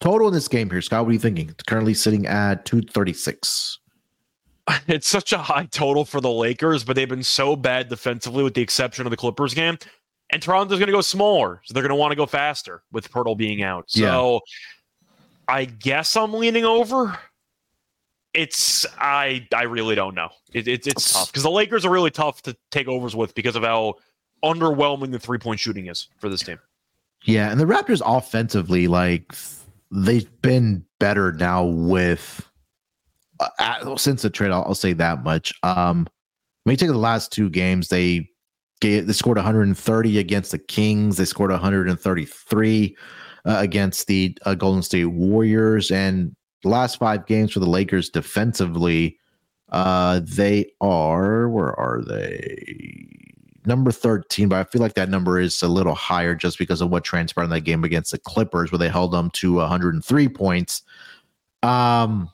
Speaker 1: total in this game here, Scott, what are you thinking? It's currently sitting at 236.
Speaker 2: It's such a high total for the Lakers, but they've been so bad defensively with the exception of the Clippers game. And Toronto's going to go smaller, so they're going to want to go faster with Poeltl being out. So yeah. I guess I'm leaning over. It's I I really don't know. It, it it's tough because the Lakers are really tough to take overs with because of how underwhelming the three point shooting is for this team.
Speaker 1: Yeah, and the Raptors offensively, like they've been better now with uh, since the trade. I'll, I'll, say that much. Um, when you take the last two games, they gave, they scored 130 against the Kings. They scored 133 uh, against the uh, Golden State Warriors, and the last five games for the Lakers defensively, uh, they are where are they? Number 13, but I feel like that number is a little higher just because of what transpired in that game against the Clippers, where they held them to 103 points. Um,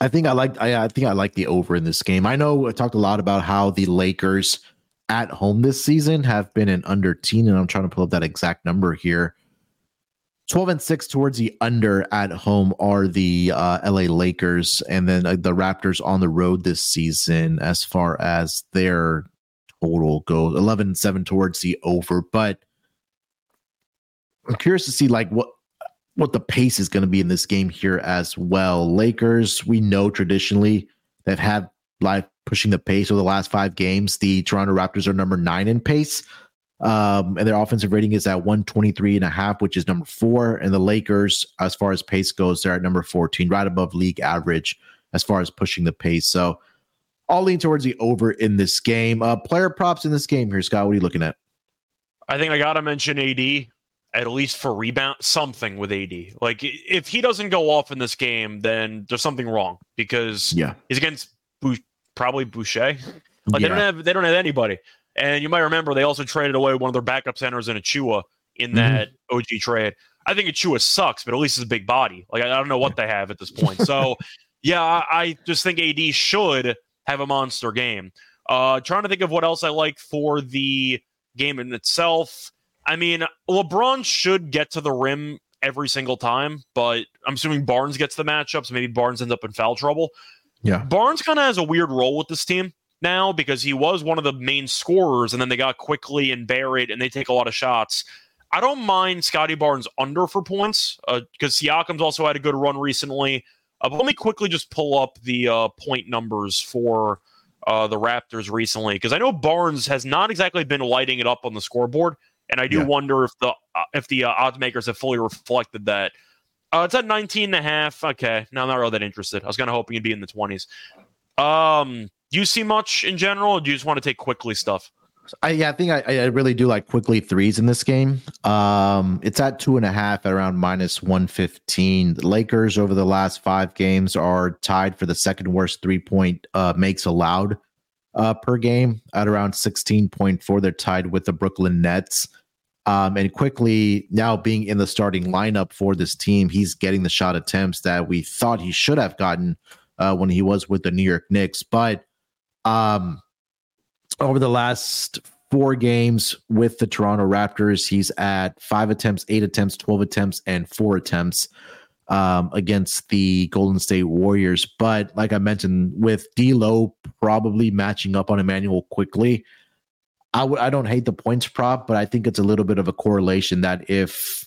Speaker 1: I think I like I, I think I like the over in this game. I know I talked a lot about how the Lakers at home this season have been an under teen, and I'm trying to pull up that exact number here. 12 and 6 towards the under at home are the uh, LA Lakers, and then uh, the Raptors on the road this season as far as their total goes 11 and 7 towards the over. But I'm curious to see like what what the pace is going to be in this game here as well. Lakers, we know traditionally they've had live pushing the pace over the last five games. The Toronto Raptors are number nine in pace. Um, and their offensive rating is at 123 and a half, which is number four. And the Lakers, as far as pace goes, they're at number 14, right above league average as far as pushing the pace. So I'll lean towards the over in this game. Uh, player props in this game here, Scott. What are you looking at?
Speaker 2: I think I got to mention AD at least for rebound, something with AD. Like if he doesn't go off in this game, then there's something wrong because
Speaker 1: yeah,
Speaker 2: he's against probably Boucher. Like yeah. they don't have they don't have anybody. And you might remember they also traded away one of their backup centers in Achiuwa in mm-hmm. that mm-hmm. OG trade. I think Achiuwa sucks, but at least it's a big body. Like I don't know what they have at this point. So yeah, I, I just think AD should have a monster game. Uh, trying to think of what else I like for the game in itself. I mean, LeBron should get to the rim every single time, but I'm assuming Barnes gets the matchups. Maybe Barnes ends up in foul trouble.
Speaker 1: Yeah.
Speaker 2: Barnes kind of has a weird role with this team now because he was one of the main scorers, and then they got Quickley and Barrett, and they take a lot of shots. I don't mind Scottie Barnes under for points because uh, Siakam's also had a good run recently. Uh, let me quickly just pull up the uh, point numbers for uh, the Raptors recently because I know Barnes has not exactly been lighting it up on the scoreboard, and I do yeah. wonder if the uh, if the uh, odds makers have fully reflected that. Uh, it's at 19 and a half. Okay. No, I'm not really that interested. I was kind of hoping it'd be in the 20s. Um, do you see much in general, or do you just want to take Quickley stuff?
Speaker 1: I, yeah, I think I, I really do like Quickley threes in this game. Um, it's at two and a half at around minus 115. The Lakers over the last five games are tied for the second worst three point uh, makes allowed uh, per game at around 16.4. They're tied with the Brooklyn Nets. Um, and Quickley now being in the starting lineup for this team, he's getting the shot attempts that we thought he should have gotten uh, when he was with the New York Knicks. But um, over the last four games with the Toronto Raptors, he's at five attempts, eight attempts, 12 attempts, and four attempts um, against the Golden State Warriors. But like I mentioned, with D'Lo probably matching up on Immanuel Quickley, I w- I don't hate the points prop, but I think it's a little bit of a correlation that if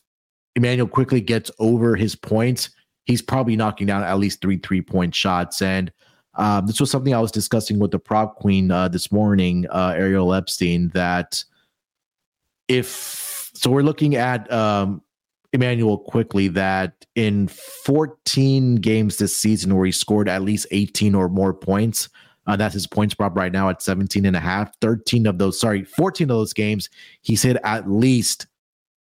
Speaker 1: Immanuel Quickley gets over his points, he's probably knocking down at least three three point shots. And um, this was something I was discussing with the prop queen uh, this morning, uh, Ariel Epstein, that if so, we're looking at um, Immanuel Quickley that in 14 games this season where he scored at least 18 or more points, uh, that's his points prop right now at 17 and a half. 13 of those, sorry, 14 of those games, he's hit at least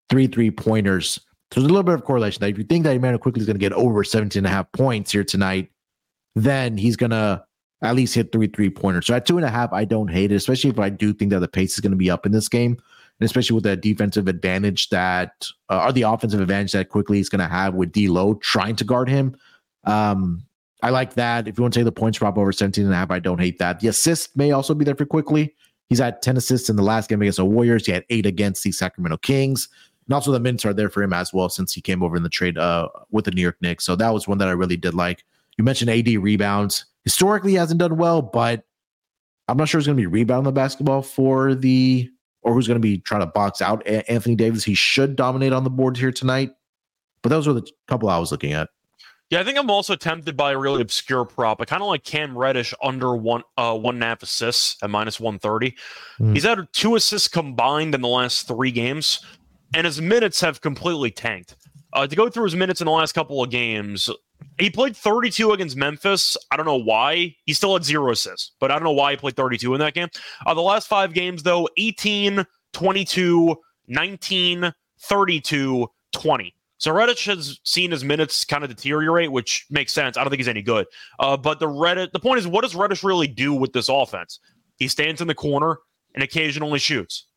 Speaker 1: three three pointers. So there's a little bit of correlation that if you think that Immanuel Quickley is going to get over 17 and a half points here tonight, then he's to at least hit three three pointers. So at two and a half, I don't hate it, especially if I do think that the pace is going to be up in this game. And especially with that defensive advantage that, uh, or the offensive advantage that Quickley is going to have with D'Lo trying to guard him. Um, I like that. If you want to take the points prop over 17 and a half, I don't hate that. The assist may also be there for Quickley. He's had 10 assists in the last game against the Warriors. He had eight against the Sacramento Kings. And also the minutes are there for him as well since he came over in the trade uh, with the New York Knicks. So that was one that I really did like. You mentioned AD rebounds. Historically, he hasn't done well, but I'm not sure who's going to be rebounding the basketball for the or who's going to be trying to box out Anthony Davis. He should dominate on the boards here tonight. But those were the couple I was looking at.
Speaker 2: Yeah, I think I'm also tempted by a really obscure prop. I kind of like Cam Reddish under one uh one and a half assists at minus one thirty. Mm. He's had two assists combined in the last three games, and his minutes have completely tanked. Uh, to go through his minutes in the last couple of games, he played 32 against Memphis. I don't know why. He still had zero assists, but I don't know why he played 32 in that game. Uh, the last five games, though 18, 22, 19, 32, 20. So Reddish has seen his minutes kind of deteriorate, which makes sense. I don't think he's any good. Uh, but the Reddit, the point is, what does Reddish really do with this offense? He stands in the corner and occasionally shoots.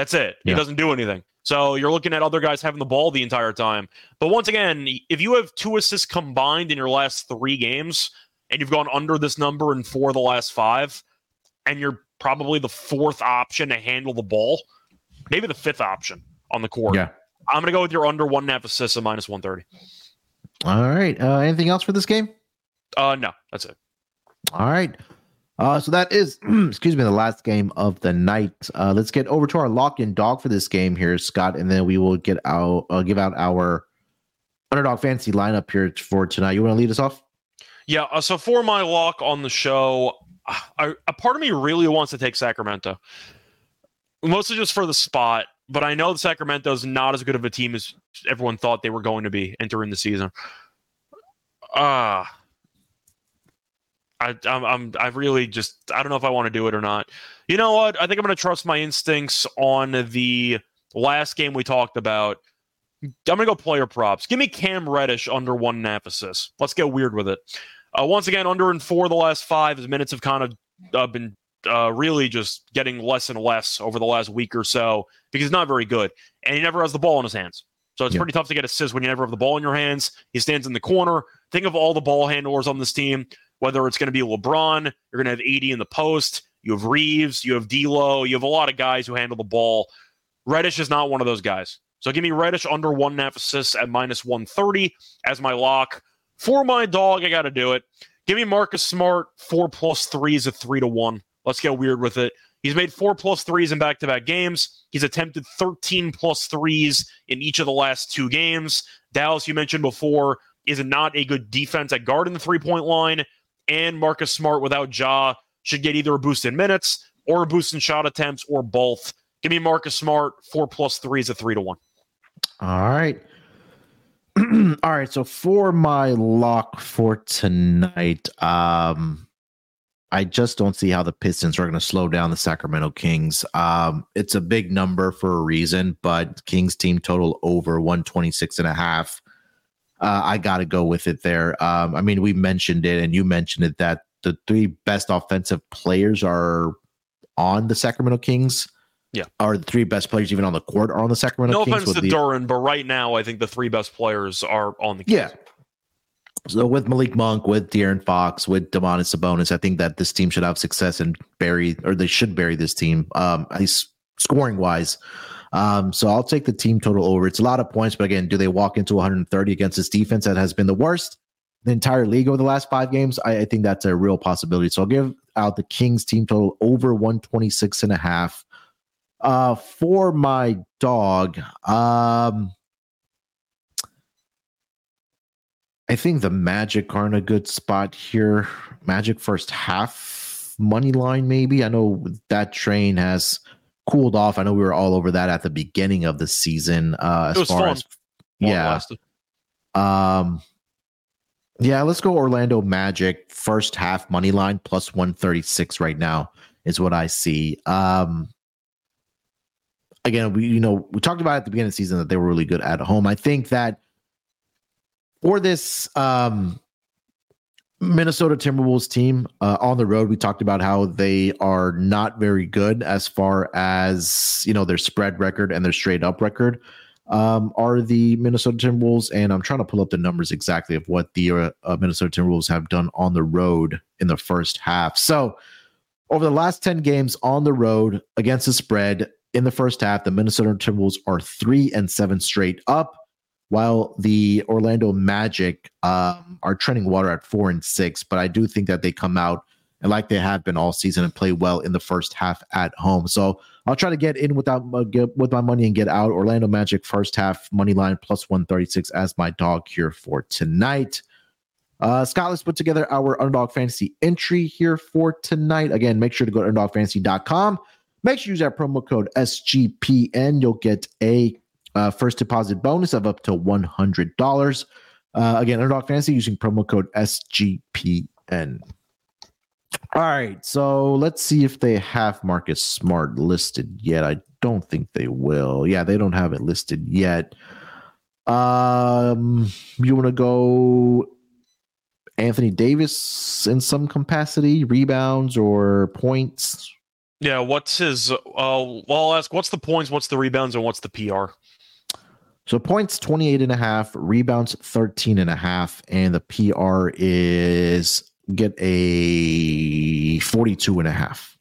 Speaker 2: That's it. He doesn't do anything. So you're looking at other guys having the ball the entire time. But once again, if you have two assists combined in your last three games and you've gone under this number in four of the last five, and you're probably the fourth option to handle the ball, maybe the fifth option on the court.
Speaker 1: Yeah.
Speaker 2: I'm going to go with your under one and a half assists at minus 130.
Speaker 1: All right. Uh, anything else for this game?
Speaker 2: Uh, no, that's it.
Speaker 1: All right. Uh, so that is, excuse me, the last game of the night. Uh, let's get over to our lock in dog for this game here, Scott, and then we will get out, uh, give out our underdog fantasy lineup here for tonight. You want to lead us off?
Speaker 2: Yeah. Uh, so for my lock on the show, I, a part of me really wants to take Sacramento, mostly just for the spot but I know Sacramento is not as good of a team as everyone thought they were going to be entering the season. Ah. I, I'm, I'm, I really just, I don't know if I want to do it or not. You know what? I think I'm going to trust my instincts on the last game we talked about. I'm going to go player props. Give me Cam Reddish under one and a half assists. Let's get weird with it. Uh, once again, under and four the last five. His minutes have kind of uh, been uh, really just getting less and less over the last week or so because he's not very good. And he never has the ball in his hands. So it's yeah. pretty tough to get assists when you never have the ball in your hands. He stands in the corner. Think of all the ball handlers on this team, whether it's going to be LeBron, you're going to have AD in the post, you have Reaves, you have D'Lo, you have a lot of guys who handle the ball. Reddish is not one of those guys. So give me Reddish under one and a half assists at minus 130 as my lock. For my dog, I got to do it. Give me Marcus Smart, four plus three threes a three to one. Let's get weird with it. He's made four plus threes in back to back games. He's attempted 13 plus threes in each of the last two games. Dallas, you mentioned before, is not a good defense at guard in the three point line. And Marcus Smart without Ja should get either a boost in minutes or a boost in shot attempts or both. Give me Marcus Smart, four plus threes a three to one.
Speaker 1: All right. All right. So for my lock for tonight, um, I just don't see how the Pistons are going to slow down the Sacramento Kings. Um, it's a big number for a reason, but Kings team total over 126 and a half. Uh, I got to go with it there. Um, I mean, we mentioned it and you mentioned it that the three best offensive players are on the Sacramento Kings.
Speaker 2: Yeah.
Speaker 1: Are the three best players even on the court are on the Sacramento
Speaker 2: no
Speaker 1: Kings?
Speaker 2: No offense to the, Duren, but right now I think the three best players are on the Kings.
Speaker 1: Yeah. So with Malik Monk, with De'Aaron Fox, with Domantas Sabonis, I think that this team should have success and bury, or they should bury this team. Um, scoring wise. Um, so I'll take the team total over. It's a lot of points, but again, do they walk into 130 against this defense that has been the worst the entire league over the last five games? I, I think that's a real possibility. So I'll give out the Kings team total over 126 and a half. Uh, for my dog, um, I think the Magic are in a good spot here. Magic first half money line, maybe. I know that train has cooled off. I know we were all over that at the beginning of the season. Uh, as far fun. as yeah, um, yeah. Let's go Orlando Magic first half money line plus one thirty six right now is what I see. Um, again, we you know we talked about at the beginning of the season that they were really good at home. I think that for this um, Minnesota Timberwolves team uh, on the road, we talked about how they are not very good as far as you know their spread record and their straight up record. um, are the Minnesota Timberwolves, and I'm trying to pull up the numbers exactly of what the uh, uh, Minnesota Timberwolves have done on the road in the first half. So, over the last 10 games on the road against the spread in the first half, the Minnesota Timberwolves are three and seven straight up, while the Orlando Magic um, are trending water at four and six. But I do think that they come out and like they have been all season and play well in the first half at home. So I'll try to get in without uh, get, with my money and get out. Orlando Magic first half money line plus 136 as my dog here for tonight. Uh, Scott, let's put together our underdog fantasy entry here for tonight. Again, make sure to go to underdogfantasy.com. Make sure you use that promo code SGPN. You'll get a uh, first deposit bonus of up to $100. Uh, again, underdog fantasy using promo code SGPN. All right, so let's see if they have Marcus Smart listed yet. I don't think they will. Yeah, they don't have it listed yet. Um, you want to go Anthony Davis in some capacity, rebounds or points?
Speaker 2: Yeah, what's his? Uh, well, I'll ask what's the points, what's the rebounds, and what's the PR?
Speaker 1: So points 28 and a half, rebounds 13 and a half, and the PR is get a 42 and a half.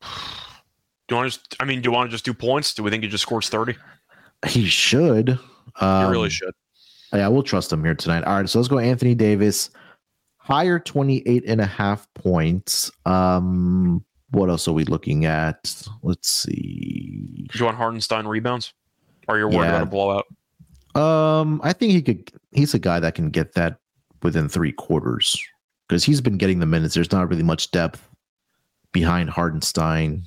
Speaker 2: Do you want to just, I mean, do you want to just do points? Do we think he just scores 30?
Speaker 1: He should.
Speaker 2: Um, he really should.
Speaker 1: Yeah, we'll trust him here tonight. All right, so let's go Anthony Davis. Higher 28 and a half points. Um, what else are we looking at? Let's see.
Speaker 2: Do you want Hartenstein rebounds? Or you're worried yeah. about a blowout?
Speaker 1: Um, I think he could he's a guy that can get that within three quarters because he's been getting the minutes. There's not really much depth behind Hartenstein.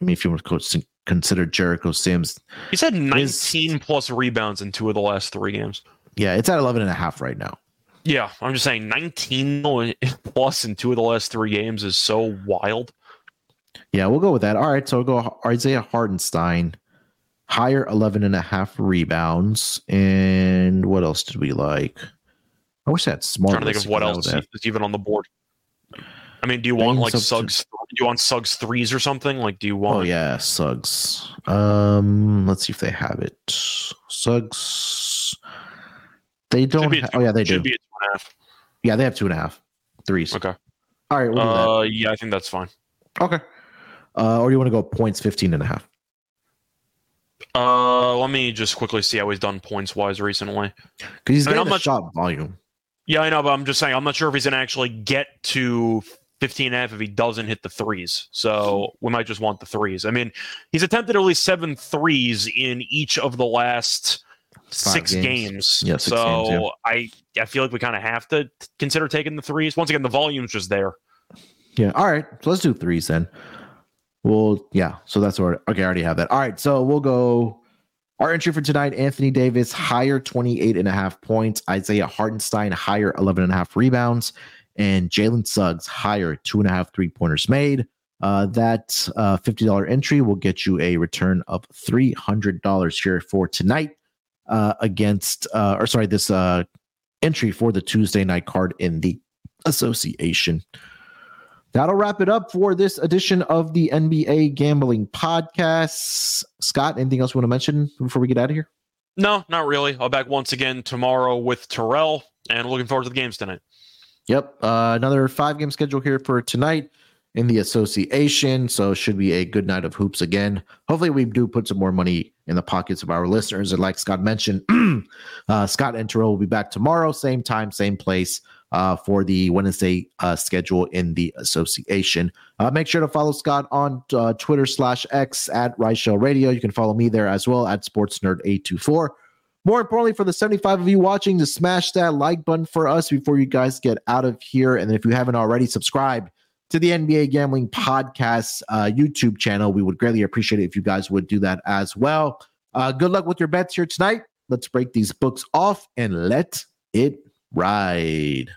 Speaker 1: I mean, if you want to consider Jericho Sims,
Speaker 2: he's had 19 his, plus rebounds in two of the last three games.
Speaker 1: Yeah, it's at 11 and a half right now.
Speaker 2: Yeah, I'm just saying 19 plus in two of the last three games is so wild.
Speaker 1: Yeah, we'll go with that. All right, so we'll go Isaiah Hartenstein, higher 11 and a half rebounds. And what else did we like? I wish that smart.
Speaker 2: I'm trying to think of what else is even on the board. I mean, do you want like Suggs? Do you want Suggs threes or something? Like, do you want?
Speaker 1: Oh yeah, Suggs. Um, let's see if they have it. Suggs. They don't. Ha- oh yeah, they do. Yeah, they have two and a half threes.
Speaker 2: Okay.
Speaker 1: All right.
Speaker 2: We'll uh, yeah, I think that's fine.
Speaker 1: Okay. Uh, or do you want to go points 15 and a half?
Speaker 2: Uh, let me just quickly see how he's done points wise recently.
Speaker 1: Because he's getting I mean, a shot volume.
Speaker 2: Yeah, I know, but I'm just saying I'm not sure if he's going to actually get to 15 and a half if he doesn't hit the threes. So we might just want the threes. I mean, he's attempted at least seven threes in each of the last six games. games. Yeah, six so games, yeah. I I feel like we kind of have to consider taking the threes. Once again, the volume's just there.
Speaker 1: Yeah. All right. So let's do threes then. Well, yeah. So that's what. Okay, I already have that. All right. So we'll go our entry for tonight Anthony Davis, higher 28 and a half points. Isaiah Hartenstein, higher 11 and a half rebounds. And Jalen Suggs, higher two and a half three pointers made. Uh, that uh, $50 entry will get you a return of $300 here for tonight uh, against, uh, or sorry, this uh, entry for the Tuesday night card in the association. That'll wrap it up for this edition of the NBA Gambling Podcast. Scott, anything else you want to mention before we get out of here?
Speaker 2: No, not really. I'll back once again tomorrow with Terrell and looking forward to the games tonight.
Speaker 1: Yep. Uh, another five game schedule here for tonight in the association. So should be a good night of hoops again. Hopefully, we do put some more money in the pockets of our listeners. And like Scott mentioned, uh, Scott and Terrell will be back tomorrow, same time, same place uh, for the Wednesday uh, schedule in the association. Uh, make sure to follow Scott on uh, Twitter slash X at Show Radio. You can follow me there as well at Sports Nerd 824 More importantly, for the 75 of you watching, to smash that like button for us before you guys get out of here. And if you haven't already, subscribe to the NBA Gambling Podcast uh, YouTube channel. We would greatly appreciate it if you guys would do that as well. Uh, good luck with your bets here tonight. Let's break these books off and let it ride.